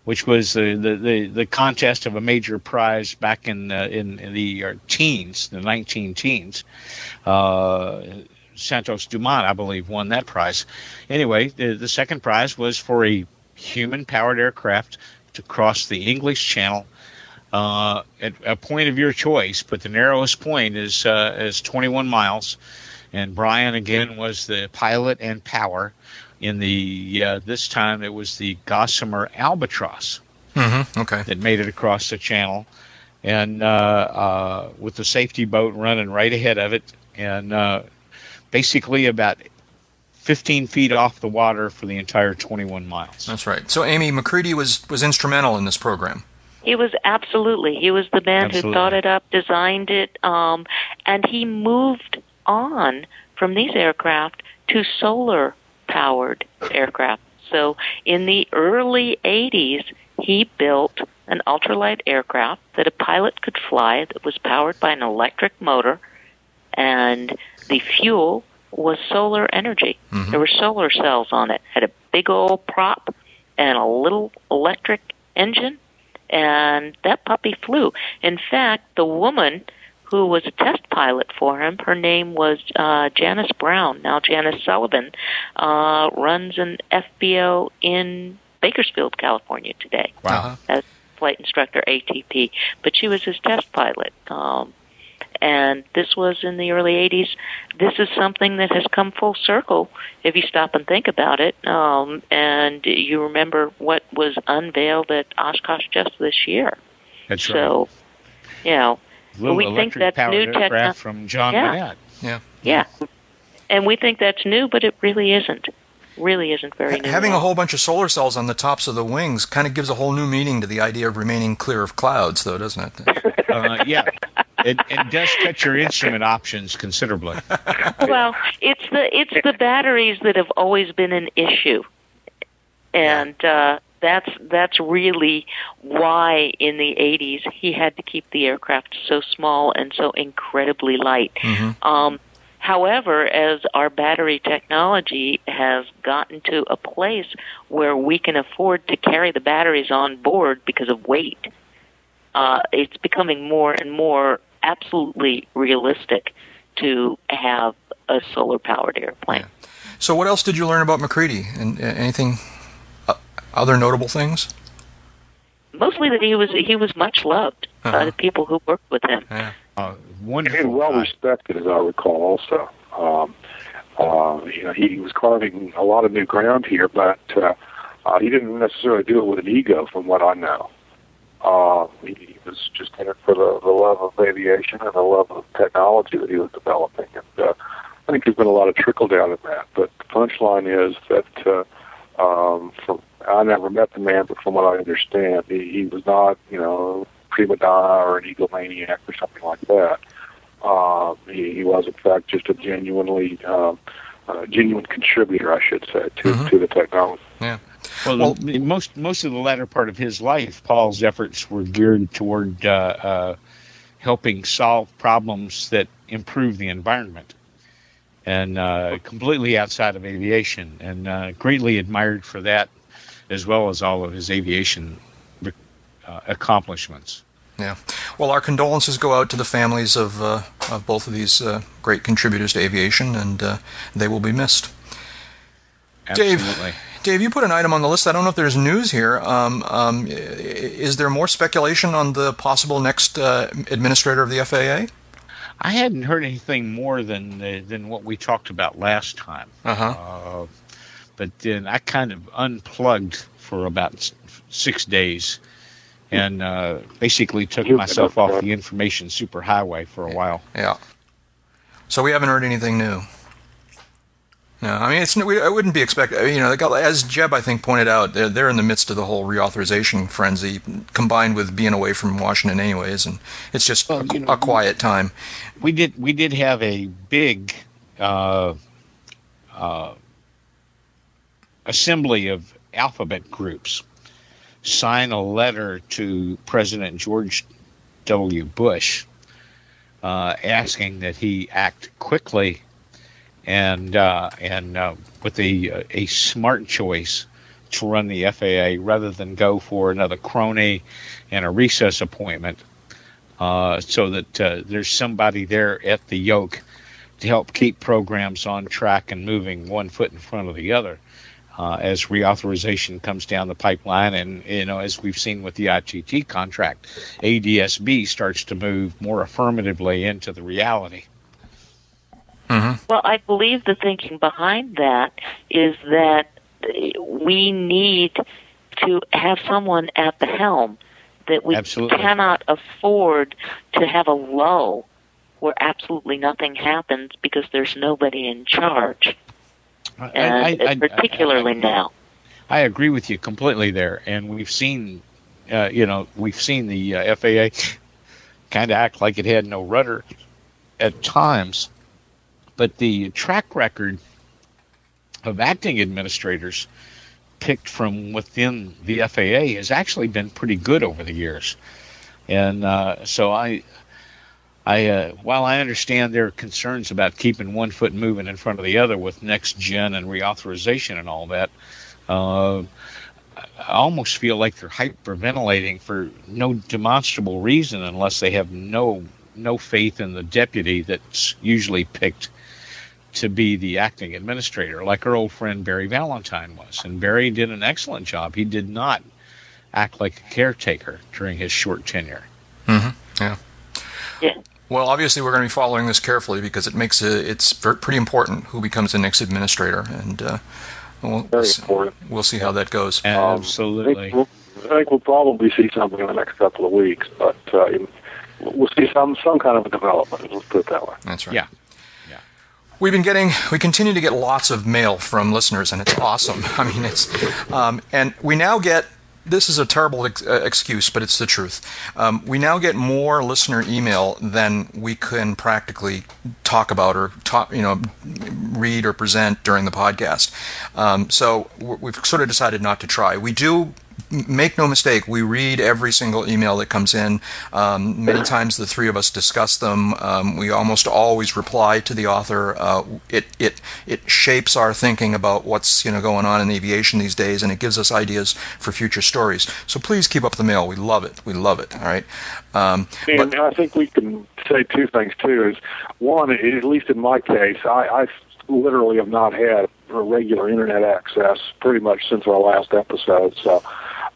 which was the, the, the, the contest of a major prize back in, uh, in, in, the uh, teens, the 19 teens. Santos Dumont, I believe, won that prize. Anyway, the, the second prize was for a human powered aircraft to cross the English Channel uh, at a point of your choice, but the narrowest point is uh, is 21 miles. And Brian again was the pilot and power. In the uh, this time it was the Gossamer Albatross mm-hmm. okay. that made it across the channel, and uh, uh, with the safety boat running right ahead of it, and uh, basically about 15 feet off the water for the entire 21 miles. That's right. So Amy MacCready was was instrumental in this program. He was absolutely. He was the man absolutely. who thought it up, designed it, um, and he moved on from these aircraft to solar powered aircraft. So in the early 80s, he built an ultralight aircraft that a pilot could fly that was powered by an electric motor and the fuel was solar energy. Mm-hmm. There were solar cells on it. Had a big old prop and a little electric engine, and that puppy flew. In fact, the woman who was a test pilot for him, her name was uh, Janice Brown. Now Janice Sullivan uh, runs an FBO in Bakersfield, California today. Wow. As flight instructor ATP, but she was his test pilot. Um, and this was in the early 80s. This is something that has come full circle if you stop and think about it. Um, and you remember what was unveiled at Oshkosh just this year. That's so, right. you know, Little we think electric that's new aircraft techno- from John Yeah. Manette. Yeah. yeah. And we think that's new, but it really isn't. Really isn't very new. Having a whole bunch of solar cells on the tops of the wings kind of gives a whole new meaning to the idea of remaining clear of clouds, though, doesn't it? Uh, yeah, it, it does cut your instrument options considerably. well, it's the it's the batteries that have always been an issue, and uh, that's that's really why in the 80s he had to keep the aircraft so small and so incredibly light. Um, however, as our battery technology has gotten to a place where we can afford to carry the batteries on board because of weight, uh, it's becoming more and more absolutely realistic to have a solar powered airplane. So, what else did you learn about MacCready? And uh, anything, uh, other notable things? Mostly that he was he was much loved by Uh-huh. the people who worked with him. Yeah. Uh, wonderful. and well respected, as I recall. Also, um, uh, you know, he was carving a lot of new ground here, but uh, uh, he didn't necessarily do it with an ego, from what I know. Uh, he, he was just in it for the, the love of aviation and the love of technology that he was developing, and uh, I think there's been a lot of trickle down in that. But the punchline is that. Uh, um, from I never met the man, but from what I understand, he, he was not, you know, prima donna or an egomaniac or something like that. Uh, he, he was, in fact, just a genuinely um, uh, genuine contributor, I should say, to, Mhm. to the technology. Yeah. Well, Well- the, most most of the latter part of his life, Paul's efforts were geared toward uh, uh, helping solve problems that improve the environment, and uh, completely outside of aviation, and uh, greatly admired for that, as well as all of his aviation uh, accomplishments. Yeah. Well, our condolences go out to the families of, uh, of both of these uh, great contributors to aviation, and uh, they will be missed. Dave. Absolutely. Dave, you put an item on the list. I don't know if there's news here. Um, um, is there more speculation on the possible next uh, administrator of the FAA? I hadn't heard anything more than uh, than what we talked about last time. Uh-huh. Uh, but then I kind of unplugged for about six days, and uh, basically took myself off the information superhighway for a while. Yeah. So we haven't heard anything new. No, I mean it's we, I wouldn't be expecting. You know, they got, as Jeb I think pointed out, they're, they're in the midst of the whole reauthorization frenzy, combined with being away from Washington anyways, and it's just Well, a, you know, a quiet time. We did we did have a big uh, uh, assembly of alphabet groups sign a letter to President George W. Bush uh, asking that he act quickly and uh, and uh, with a a smart choice to run the FAA rather than go for another crony and a recess appointment, uh, so that uh, there's somebody there at the yoke to help keep programs on track and moving one foot in front of the other. Uh, as reauthorization comes down the pipeline, and you know, as we've seen with the ITT contract, ADSB starts to move more affirmatively into the reality. Well, I believe the thinking behind that is that we need to have someone at the helm that we Absolutely. cannot afford to have a lull where absolutely nothing happens because there's nobody in charge, I- and I- I- particularly now. I agree with you completely there, and we've seen, uh, you know, we've seen the uh, FAA kind of act like it had no rudder at times, but the track record of acting administrators picked from within the FAA has actually been pretty good over the years, and uh, so I. I, uh, while I understand there are concerns about keeping one foot moving in front of the other with next gen and reauthorization and all that, uh, I almost feel like they're hyperventilating for no demonstrable reason unless they have no no faith in the deputy that's usually picked to be the acting administrator, like our old friend Barry Valentine was. And Barry did an excellent job. He did not act like a caretaker during his short tenure. Mm-hmm. Yeah. Yeah. Well, obviously, we're going to be following this carefully because it makes a, it's pretty important who becomes the next administrator, and uh, we'll, Very we'll, important. we'll see how that goes. Um, Absolutely. I think, we'll, I think we'll probably see something in the next couple of weeks, but uh, we'll see some some kind of a development. Let's put it that way. That's right. Yeah. yeah. We've been getting, we continue to get lots of mail from listeners, and it's awesome. I mean, it's, um, and we now get. This is a terrible ex- uh, excuse, but it's the truth. Um, we now get more listener email than we can practically talk about or talk, you know, read or present during the podcast. Um, so we've sort of decided not to try. We do make no mistake, we read every single email that comes in. Um, many times the three of us discuss them. Um, we almost always reply to the author. Uh, it it it shapes our thinking about what's you know going on in aviation these days, and it gives us ideas for future stories. So please keep up the mail. We love it. We love it. All right. Um, And but I think we can say two things too. Is one, at least in my case, I, I literally have not had regular internet access pretty much since our last episode. So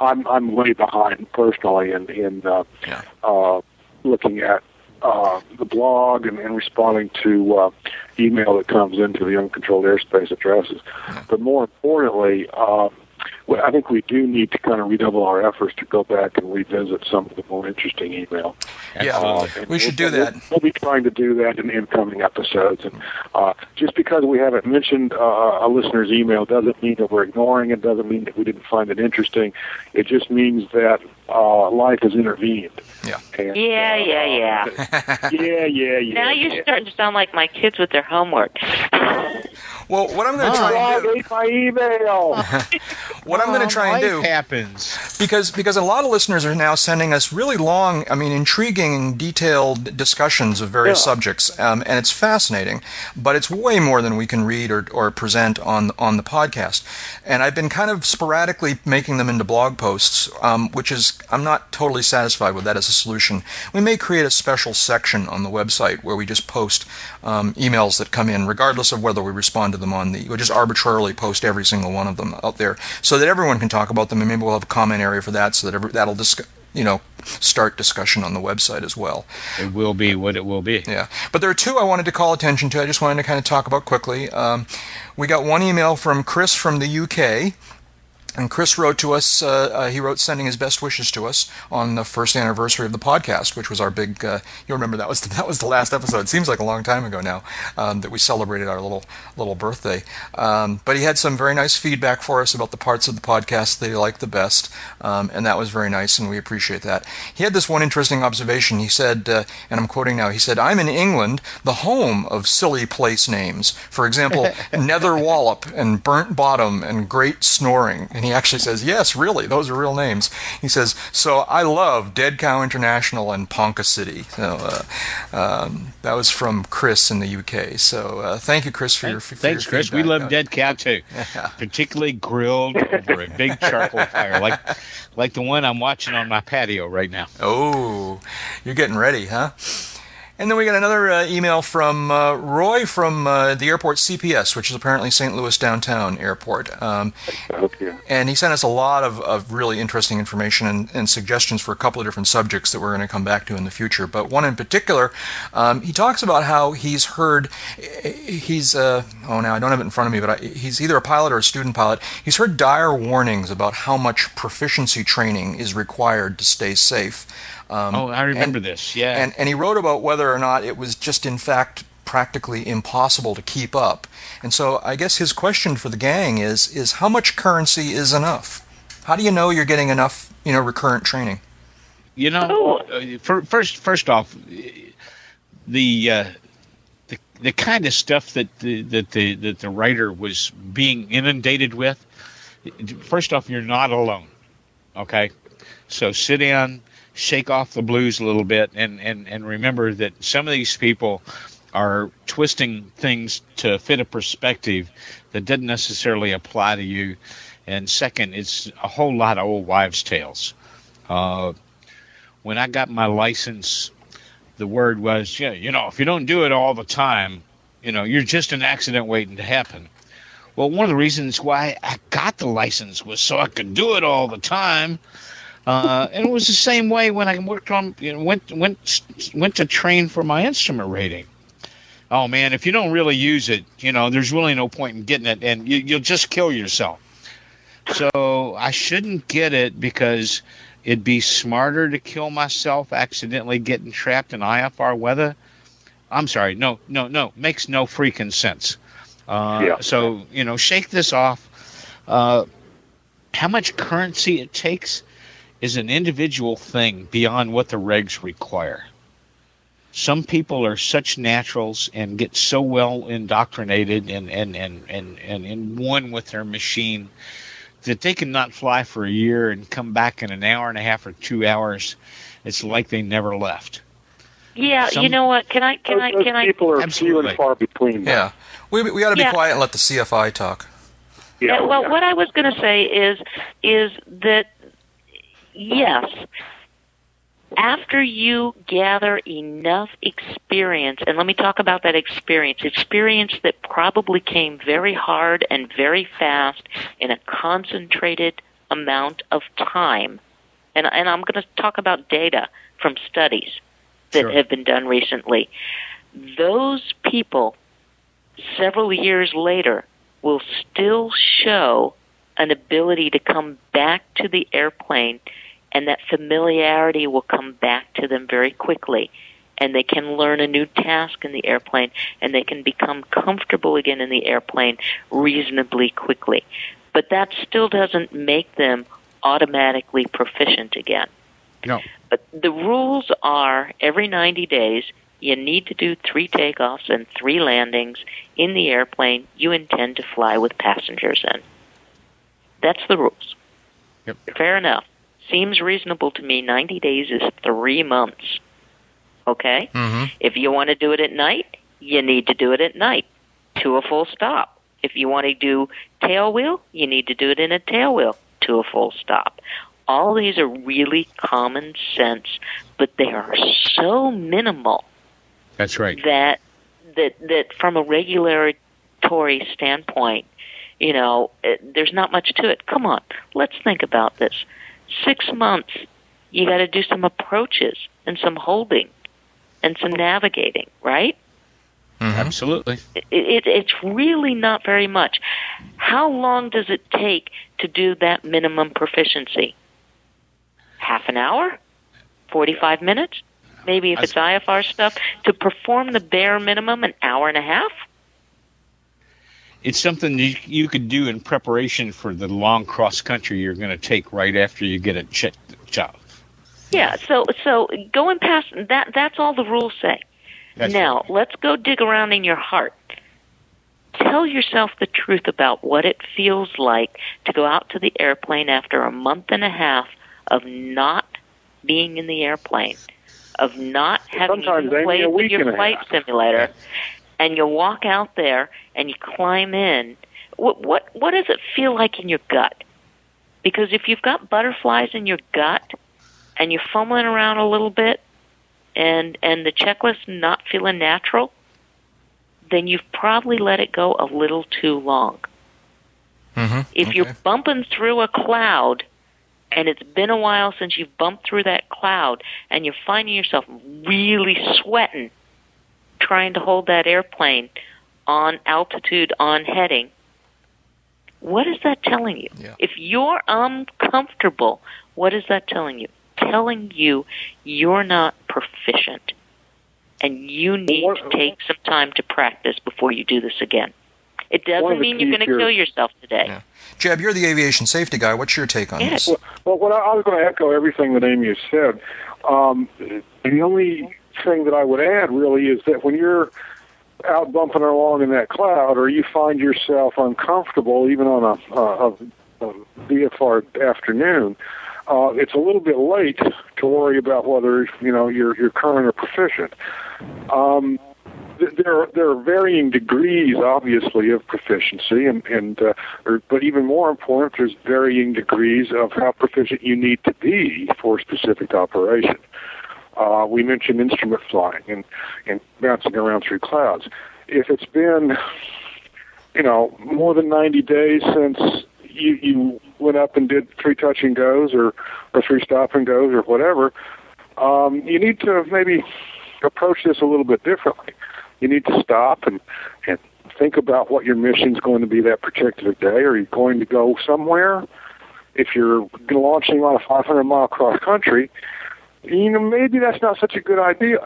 I'm I'm way behind personally in in uh, Yeah. uh, looking at uh, the blog and, and responding to uh, email that comes into the uncontrolled airspace addresses. But more importantly, uh, well, I think we do need to kind of redouble our efforts to go back and revisit some of the more interesting email. yeah, Uh, we should do we'll- that. We'll, we'll be trying to do that in the incoming episodes. And uh, just because we haven't mentioned uh, a listener's email doesn't mean that we're ignoring it. Doesn't mean that we didn't find it interesting. It just means that uh, life has intervened. Yeah. And, Yeah, uh, yeah, yeah. yeah, yeah, yeah. Now you're yeah. starting to sound like my kids with their homework. Well, what I'm going to try and Rob do, ate my email. what I'm going to try and do, happens. because because a lot of listeners are now sending us really long, I mean, intriguing, detailed discussions of various Yeah. subjects, um, and it's fascinating. But it's way more than we can read or, or present on on the podcast. And I've been kind of sporadically making them into blog posts, um, which is I'm not totally satisfied with that as a solution. We may create a special section on the website where we just post um, emails that come in, regardless of whether we respond to them on the. We just arbitrarily post every single one of them out there, so that everyone can talk about them, and maybe we'll have a comment area for that, so that every, that'll discuss. You know, start discussion on the website as well. It will be what it will be. Yeah, but there are two I wanted to call attention to. I just wanted to kind of talk about quickly. Um, we got one email from Chris from the UK. And Chris wrote to us. Uh, uh, he wrote sending his best wishes to us on the first anniversary of the podcast, which was our big. Uh, you remember that was the, that was the last episode. It seems like a long time ago now um, that we celebrated our little little birthday. Um, but he had some very nice feedback for us about the parts of the podcast that he liked the best, um, and that was very nice, and we appreciate that. He had this one interesting observation. He said, uh, and I'm quoting now. He said, "I'm in England, the home of silly place names. For example, Nether Wallop and Burnt Bottom and Great Snoring." And he actually says, "Yes, really, those are real names." He says, "So I love Dead Cow International and Ponca City." So uh, um, that was from Chris in the UK. So uh, thank you, Chris, for your for Thanks, your Chris. We love dead cow too, particularly grilled over a big charcoal fire, like like the one I'm watching on my patio right now. Oh, you're getting ready, huh? And then we got another uh, email from uh, Roy from uh, the airport CPS, which is apparently St. Louis downtown airport. Um, and he sent us a lot of, of really interesting information and, and suggestions for a couple of different subjects that we're going to come back to in the future. But one in particular, um, he talks about how he's heard, he's, uh, oh, now I don't have it in front of me, but I, he's either a pilot or a student pilot. He's heard dire warnings about how much proficiency training is required to stay safe. Um, Oh, I remember and- this. Yeah. and, and he wrote about whether or not it was just in fact practically impossible to keep up. And so I guess his question for the gang is is how much currency is enough? How do you know you're getting enough, you know, recurrent training? You know, uh, fir- first first off, the uh, the the kind of stuff that the that the that the writer was being inundated with. First off, you're not alone. Okay, so sit down, shake off the blues a little bit, and and and remember that some of these people are twisting things to fit a perspective that doesn't necessarily apply to you. And second, it's a whole lot of old wives' tales. Uh, when I got my license, the word was, yeah, you know, if you don't do it all the time, you know, you're just an accident waiting to happen. Well, one of the reasons why I got the license was so I could do it all the time. Uh, and it was the same way when I worked on you know, went went went to train for my instrument rating. Oh man, if you don't really use it, you know, there's really no point in getting it, and you, you'll just kill yourself. So I shouldn't get it because it'd be smarter to kill myself accidentally getting trapped in IFR weather. I'm sorry, no, no, no, makes no freaking sense. Uh, Yeah. So you know, shake this off. Uh, how much currency it takes is an individual thing beyond what the regs require. Some people are such naturals and get so well indoctrinated and and and and, and in one with their machine that they can not fly for a year and come back in an hour and a half or two hours. It's like they never left. Yeah, Some- you know what? Can I can those, I those can I people are few and far between. now. Yeah. We, we ought to be Yeah. quiet and let the CFI talk. Yeah, Yeah, well, yeah. what I was going to say is is that yes, after you gather enough experience, and let me talk about that experience, experience that probably came very hard and very fast in a concentrated amount of time, and and I'm going to talk about data from studies that Sure. have been done recently. Those people, several years later, will still show an ability to come back to the airplane and that familiarity will come back to them very quickly and they can learn a new task in the airplane and they can become comfortable again in the airplane reasonably quickly but that still doesn't make them automatically proficient again No. but the rules are every 90 days you need to do three takeoffs and three landings in the airplane you intend to fly with passengers in. That's the rules. Yep. Fair enough. Seems reasonable to me. 90 days is three months. Okay? Mm-hmm. If you want to do it at night, you need to do it at night to a full stop. If you want to do tail wheel, you need to do it in a tail wheel to a full stop. All these are really common sense, but they are so minimal That's right. that that that from a regulatory standpoint, you know, it, there's not much to it. Come on, let's think about this. Six months, you got to do some approaches and some holding and some navigating, right? Mm-hmm. Absolutely. It, it, it's really not very much. How long does it take to do that minimum proficiency? Half an hour? 45 minutes? Maybe if it's IFR stuff, to perform the bare minimum, an hour and a half? It's something you, you could do in preparation for the long cross country you're going to take right after you get it checked. checked. Yeah, so so going past that that's all the rules say. That's now, right. let's go dig around in your heart. Tell yourself the truth about what it feels like to go out to the airplane after a month and a half of not being in the airplane, of not having Sometimes, even played with your flight simulator, and you walk out there and you climb in. What what what does it feel like in your gut? Because if you've got butterflies in your gut and you're fumbling around a little bit and and the checklist not feeling natural, then you've probably let it go a little too long. Mm-hmm. If you're bumping through a cloud and it's been a while since you've bumped through that cloud and you're finding yourself really sweating trying to hold that airplane on altitude on heading, what is that telling you? Yeah. If you're uncomfortable, what is that telling you? Telling you you're not proficient and you need what- to take some time to practice before you do this again. It doesn't mean you're going to kill yourself today. Yeah. Jeb, you're the aviation safety guy. What's your take on Yeah. this? Well, well I, I was going to echo everything that Amy has said. Um, the only thing that I would add really is that when you're out bumping along in that cloud, or you find yourself uncomfortable, even on a, a, a VFR afternoon, uh, it's a little bit late to worry about whether you know you're you're current or proficient. Um, th- there are, there are varying degrees, obviously, of proficiency, and and uh, or, but even more important, there's varying degrees of how proficient you need to be for a specific operation. Uh, we mentioned instrument flying and and bouncing around through clouds. If it's been, you know, more than 90 days since you, you went up and did three touch and goes or or three stop and goes or whatever. Um, you need to maybe approach this a little bit differently. You need to stop and and think about what your mission is going to be that particular day. Are you going to go somewhere? If you're launching on a 500 mile cross country, you know maybe that's not such a good idea.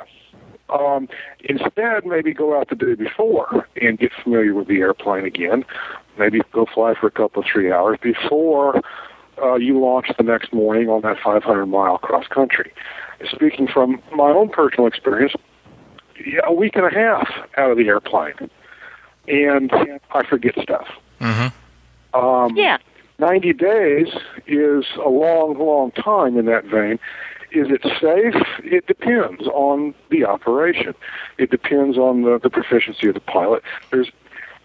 Um, instead, maybe go out the day before and get familiar with the airplane again. Maybe go fly for a couple of three hours before uh, you launch the next morning on that 500 mile cross country. Speaking from my own personal experience, a week and a half out of the airplane, and I forget stuff. Mm-hmm. Um, Yeah. 90 days is a long, long time in that vein. Is it safe? It depends on the operation. It depends on the, the proficiency of the pilot. There's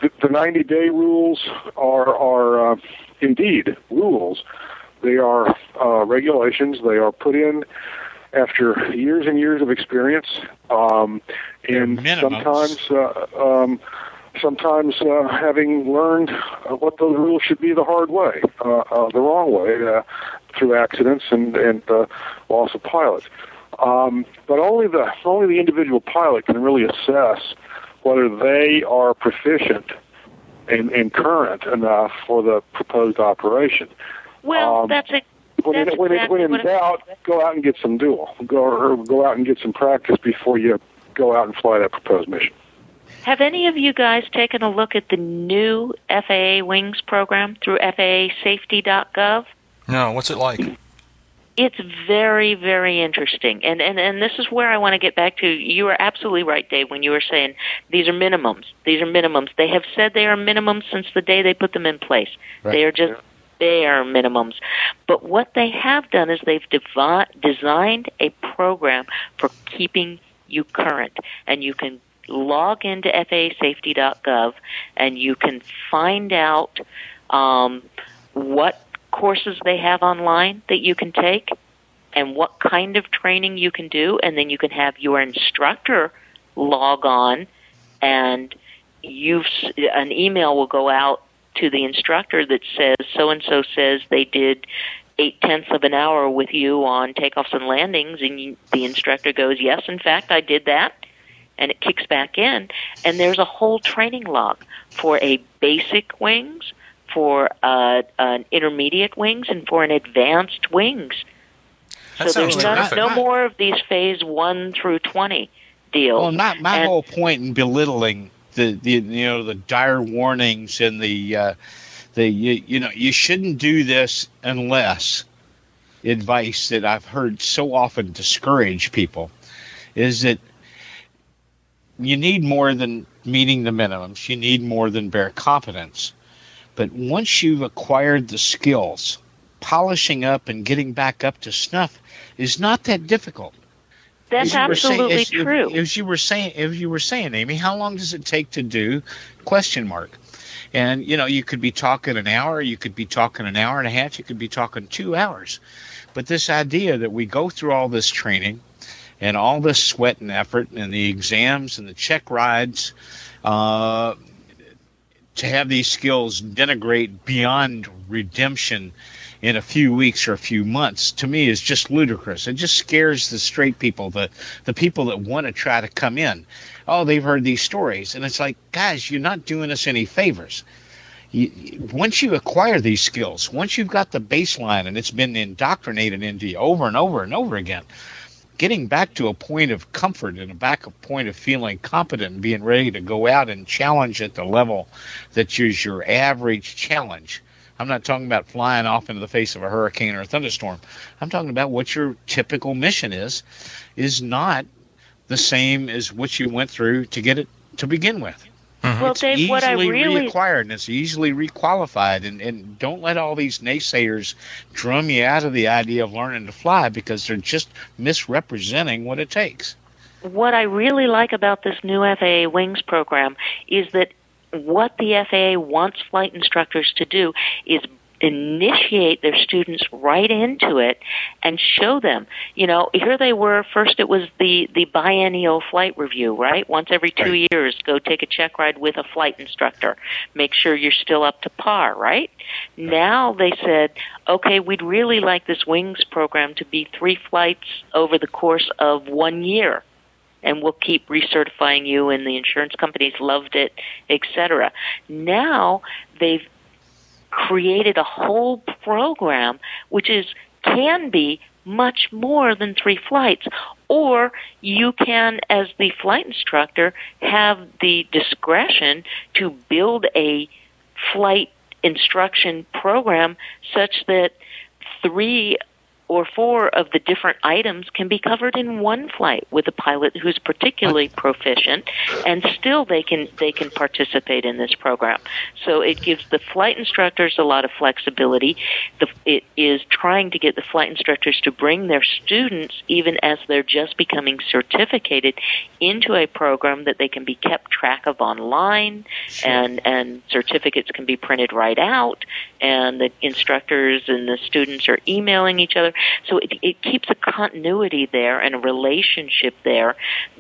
the, the 90 day rules are are uh, indeed rules. They are uh, regulations. They are put in after years and years of experience, um, and minimums. sometimes uh, um, sometimes uh, having learned what those rules should be the hard way, uh, uh, the wrong way, uh, through accidents and and uh, loss of pilots. Um, but only the only the individual pilot can really assess whether they are proficient and, and current enough for the proposed operation. Well, Um, that's a When, That's in, when, exactly when in doubt, go out and get some dual. Go or go out and get some practice before you go out and fly that proposed mission. Have any of you guys taken a look at the new FAA Wings program through FAASafety.gov? No, what's it like? It's very, very interesting. And, and, and this is where I want to get back to. You are absolutely right, Dave, when you were saying these are minimums. These are minimums. They have said they are minimums since the day they put them in place. Right. They are just bare minimums. But what they have done is they've devi- designed a program for keeping you current. And you can log into FAASafety.gov and you can find out um, what courses they have online that you can take and what kind of training you can do, and then you can have your instructor log on, and you've an email will go out to the instructor that says so and so says they did eight tenths of an hour with you on takeoffs and landings, and the instructor goes, yes, in fact, I did that, and it kicks back in, and there's a whole training log for a basic wings, for uh, an intermediate wings, and for an advanced wings. That so there's no, no more of these phase one through twenty deals. Well, not my And- whole point in belittling the, the you know the dire warnings and the uh, the you, you know you shouldn't do this unless advice that I've heard so often discourage people is that you need more than meeting the minimums. You need more than bare competence. But once you've acquired the skills, polishing up and getting back up to snuff is not that difficult. That's you saying- absolutely as true. As you were saying, as you were saying, Amy, how long does it take to do? Question mark. And you know, you could be talking an hour, you could be talking an hour and a half, you could be talking two hours. But this idea that we go through all this training and all this sweat and effort and the exams and the check rides uh, to have these skills denigrate beyond redemption in a few weeks or a few months to me is just ludicrous. It just scares the straight people, the the people that want to try to come in. Oh, they've heard these stories, and it's like, guys, you're not doing us any favors. You, once you acquire these skills, once you've got the baseline and it's been indoctrinated into you over and over and over again, getting back to a point of comfort and a back a point of feeling competent and being ready to go out and challenge at the level that is your average challenge. I'm not talking about flying off into the face of a hurricane or a thunderstorm. I'm talking about what your typical mission is, is not the same as what you went through to get it to begin with. Mm-hmm. well, it's Dave, what I easily really reacquired and it's easily requalified. And, and don't let all these naysayers drum you out of the idea of learning to fly because they're just misrepresenting what it takes. what I really like about this new FAA Wings program is that what the FAA wants flight instructors to do is initiate their students right into it and show them. You know, here they were. First, it was the the biennial flight review, right? Once every two right. years, go take a check ride with a flight instructor. Make sure you're still up to par, right? Now they said, okay, we'd really like this wings program to be three flights over the course of one year and we'll keep recertifying you and the insurance companies loved it etc now they've created a whole program which is can be much more than three flights. Or you can, as the flight instructor, have the discretion to build a flight instruction program such that three or four of the different items can be covered in one flight with a pilot who's particularly proficient and still they can they can participate in this program. So it gives the flight instructors a lot of flexibility. The, it is trying to get the flight instructors to bring their students even as they're just becoming certificated into a program that they can be kept track of online and and certificates can be printed right out and the instructors and the students are emailing each other so it, it keeps a continuity there and a relationship there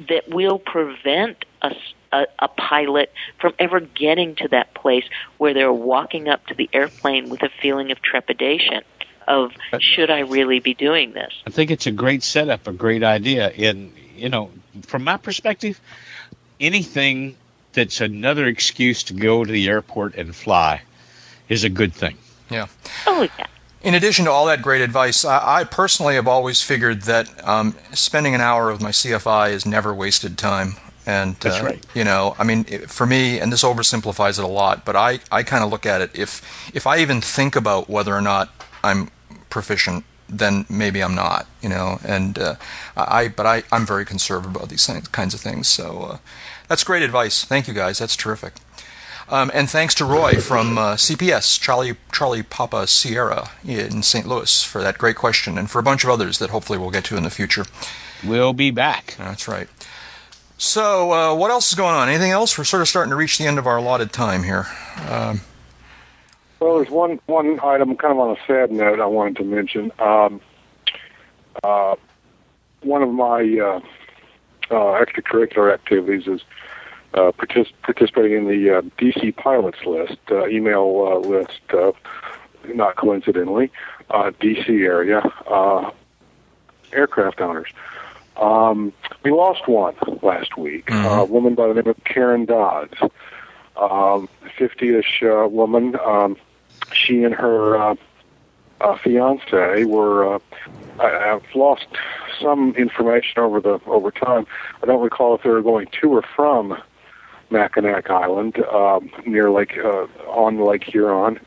that will prevent a, a, a pilot from ever getting to that place where they're walking up to the airplane with a feeling of trepidation of should I really be doing this? I think it's a great setup, a great idea. And you know, from my perspective, anything that's another excuse to go to the airport and fly is a good thing. Yeah. Oh yeah. In addition to all that great advice, I, I personally have always figured that um, spending an hour with my CFI is never wasted time. And That's uh, right. you know, I mean, for me, and this oversimplifies it a lot, but I, I kind of look at it if if I even think about whether or not I'm proficient, then maybe I'm not. You know, and uh, I but I I'm very conservative about these kinds of things. So uh, that's great advice. Thank you guys. That's terrific. Um, and thanks to Roy from uh, CPS, Charlie Charlie Papa Sierra in St. Louis, for that great question, and for a bunch of others that hopefully we'll get to in the future. We'll be back. That's right. So, uh, what else is going on? Anything else? We're sort of starting to reach the end of our allotted time here. Um, well, there's one one item, kind of on a sad note, I wanted to mention. Um, uh, one of my uh, uh, extracurricular activities is uh, partic- participating in the uh, DC pilots list, uh, email uh, list, uh, not coincidentally, uh, DC area uh, aircraft owners. Um, we lost one last week, mm-hmm. a woman by the name of Karen Dodds, um, 50-ish uh, woman. Um, she and her uh, uh, fiance were. Uh, I, I've lost some information over the over time. I don't recall if they were going to or from Mackinac Island um, near Lake uh, on Lake Huron,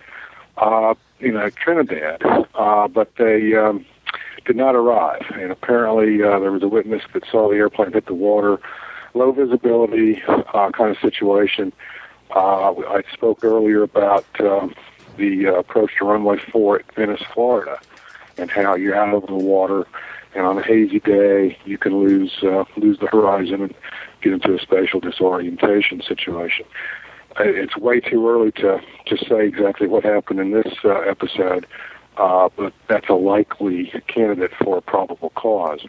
uh, you know Trinidad, uh, but they um, did not arrive. And apparently, uh, there was a witness that saw the airplane hit the water, low visibility uh, kind of situation. Uh, I spoke earlier about um, the uh, approach to runway four at Venice, Florida, and how you're out over the water, and on a hazy day you can lose uh, lose the horizon and get into a spatial disorientation situation. It's way too early to to say exactly what happened in this uh, episode, uh, but that's a likely candidate for a probable cause.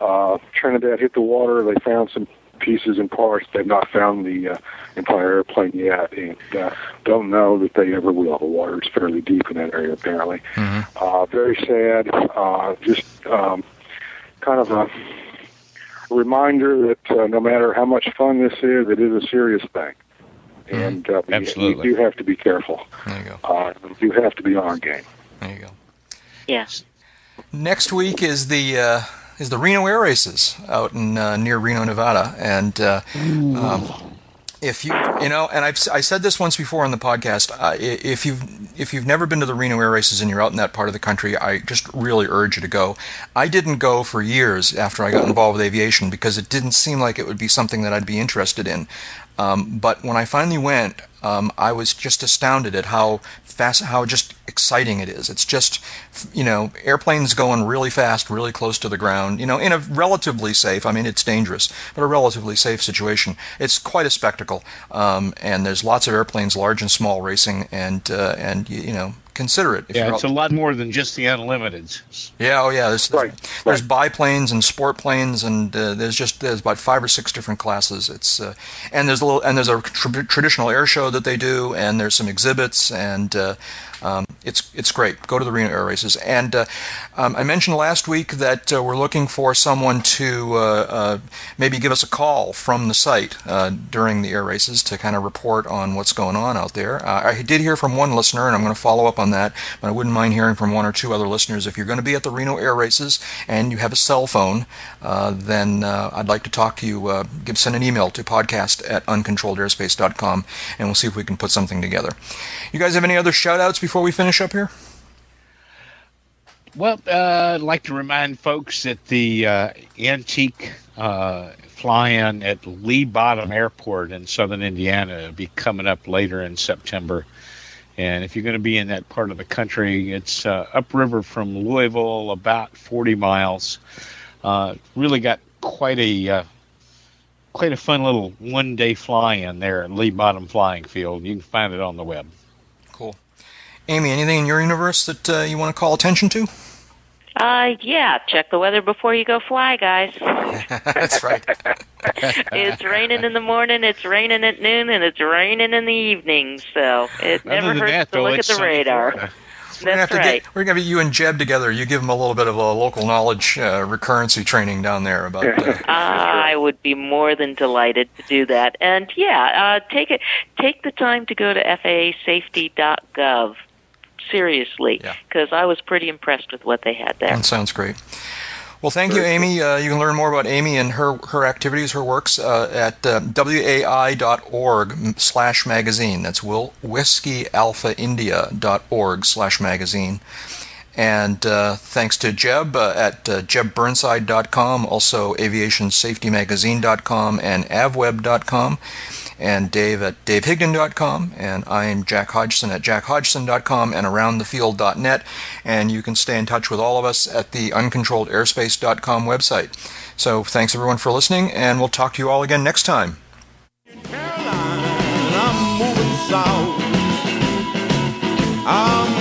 Uh, Trinidad hit the water. They found some pieces and parts. They've not found the uh, entire airplane yet, and uh, don't know that they ever will. The water is fairly deep in that area, apparently. Mm-hmm. Uh, very sad. Uh, just um, kind of a reminder that uh, no matter how much fun this is, it is a serious thing. Mm-hmm. And uh, Absolutely. you, you do have to be careful. There you go. Uh, you have to be on game. There you go. Yes. Next week is the uh, is the Reno Air Races out in uh, near Reno, Nevada, and uh, um, if you you know, and I've I said this once before on the podcast, uh, if you've if you've never been to the Reno Air Races and you're out in that part of the country, I just really urge you to go. I didn't go for years after I got involved with aviation because it didn't seem like it would be something that I'd be interested in. Um, but when I finally went, um, I was just astounded at how fast, how just exciting it is. It's just, you know, airplanes going really fast, really close to the ground, you know, in a relatively safe, I mean, it's dangerous, but a relatively safe situation. It's quite a spectacle. Um, and there's lots of airplanes, large and small, racing, and, uh, and you know, consider it. yeah, it's a lot more than just the unlimiteds. Yeah, oh yeah. There's, right. there's right. biplanes and sport planes, and uh, there's just there's about five or six different classes. It's uh, and there's a little and there's a tr- traditional air show that they do, and there's some exhibits, and uh, um, it's it's great. Go to the Reno Air Races. And uh, um, I mentioned last week that uh, we're looking for someone to uh, uh maybe give us a call from the site uh, during the air races to kind of report on what's going on out there. Uh, I did hear from one listener, and I'm going to follow up on that. But I wouldn't mind hearing from one or two other listeners. If you're going to be at the Reno Air Races and you have a cell phone, then I'd like to talk to you. give send an email to podcast at uncontrolledairspace.com, and we'll see if we can put something together. You guys have any other shout outs before we finish up here? Well, uh, I'd like to remind folks that the uh, antique uh, fly-in at Lee Bottom Airport in southern Indiana will be coming up later in September. And if you're going to be in that part of the country, it's uh, upriver from Louisville, about 40 miles. Uh, really got quite a uh, quite a fun little one-day fly-in there at Lee Bottom Flying Field. You can find it on the web. Amy, anything in your universe that uh, you want to call attention to? Uh, yeah. Check the weather before you go fly, guys. That's right. it's raining in the morning, it's raining at noon, and it's raining in the evening. So it Other never hurts that, to though, look at the radar. Florida. We're gonna have That's to right. get we're gonna get you and Jeb together. You give them a little bit of a local knowledge uh, recurrency training down there about. Uh, I would be more than delighted to do that. And yeah, uh, take it. Take the time to go to FAASafety.gov. Seriously, Yeah. because I was pretty impressed with what they had there. That sounds great. Well, thank you, Amy. Uh, you can learn more about Amy and her, her activities, her works uh, at uh, wai.org slash magazine. That's will, whiskeyalphaindia.org slash magazine. And uh, thanks to Jeb uh, at uh, jebburnside.com, also aviationsafetymagazine.com and avweb.com, and Dave at davehigdon.com, and I am Jack Hodgson at jackhodgson.com and aroundthefield.net. And you can stay in touch with all of us at the uncontrolledairspace.com website. So thanks everyone for listening, and we'll talk to you all again next time. Caroline,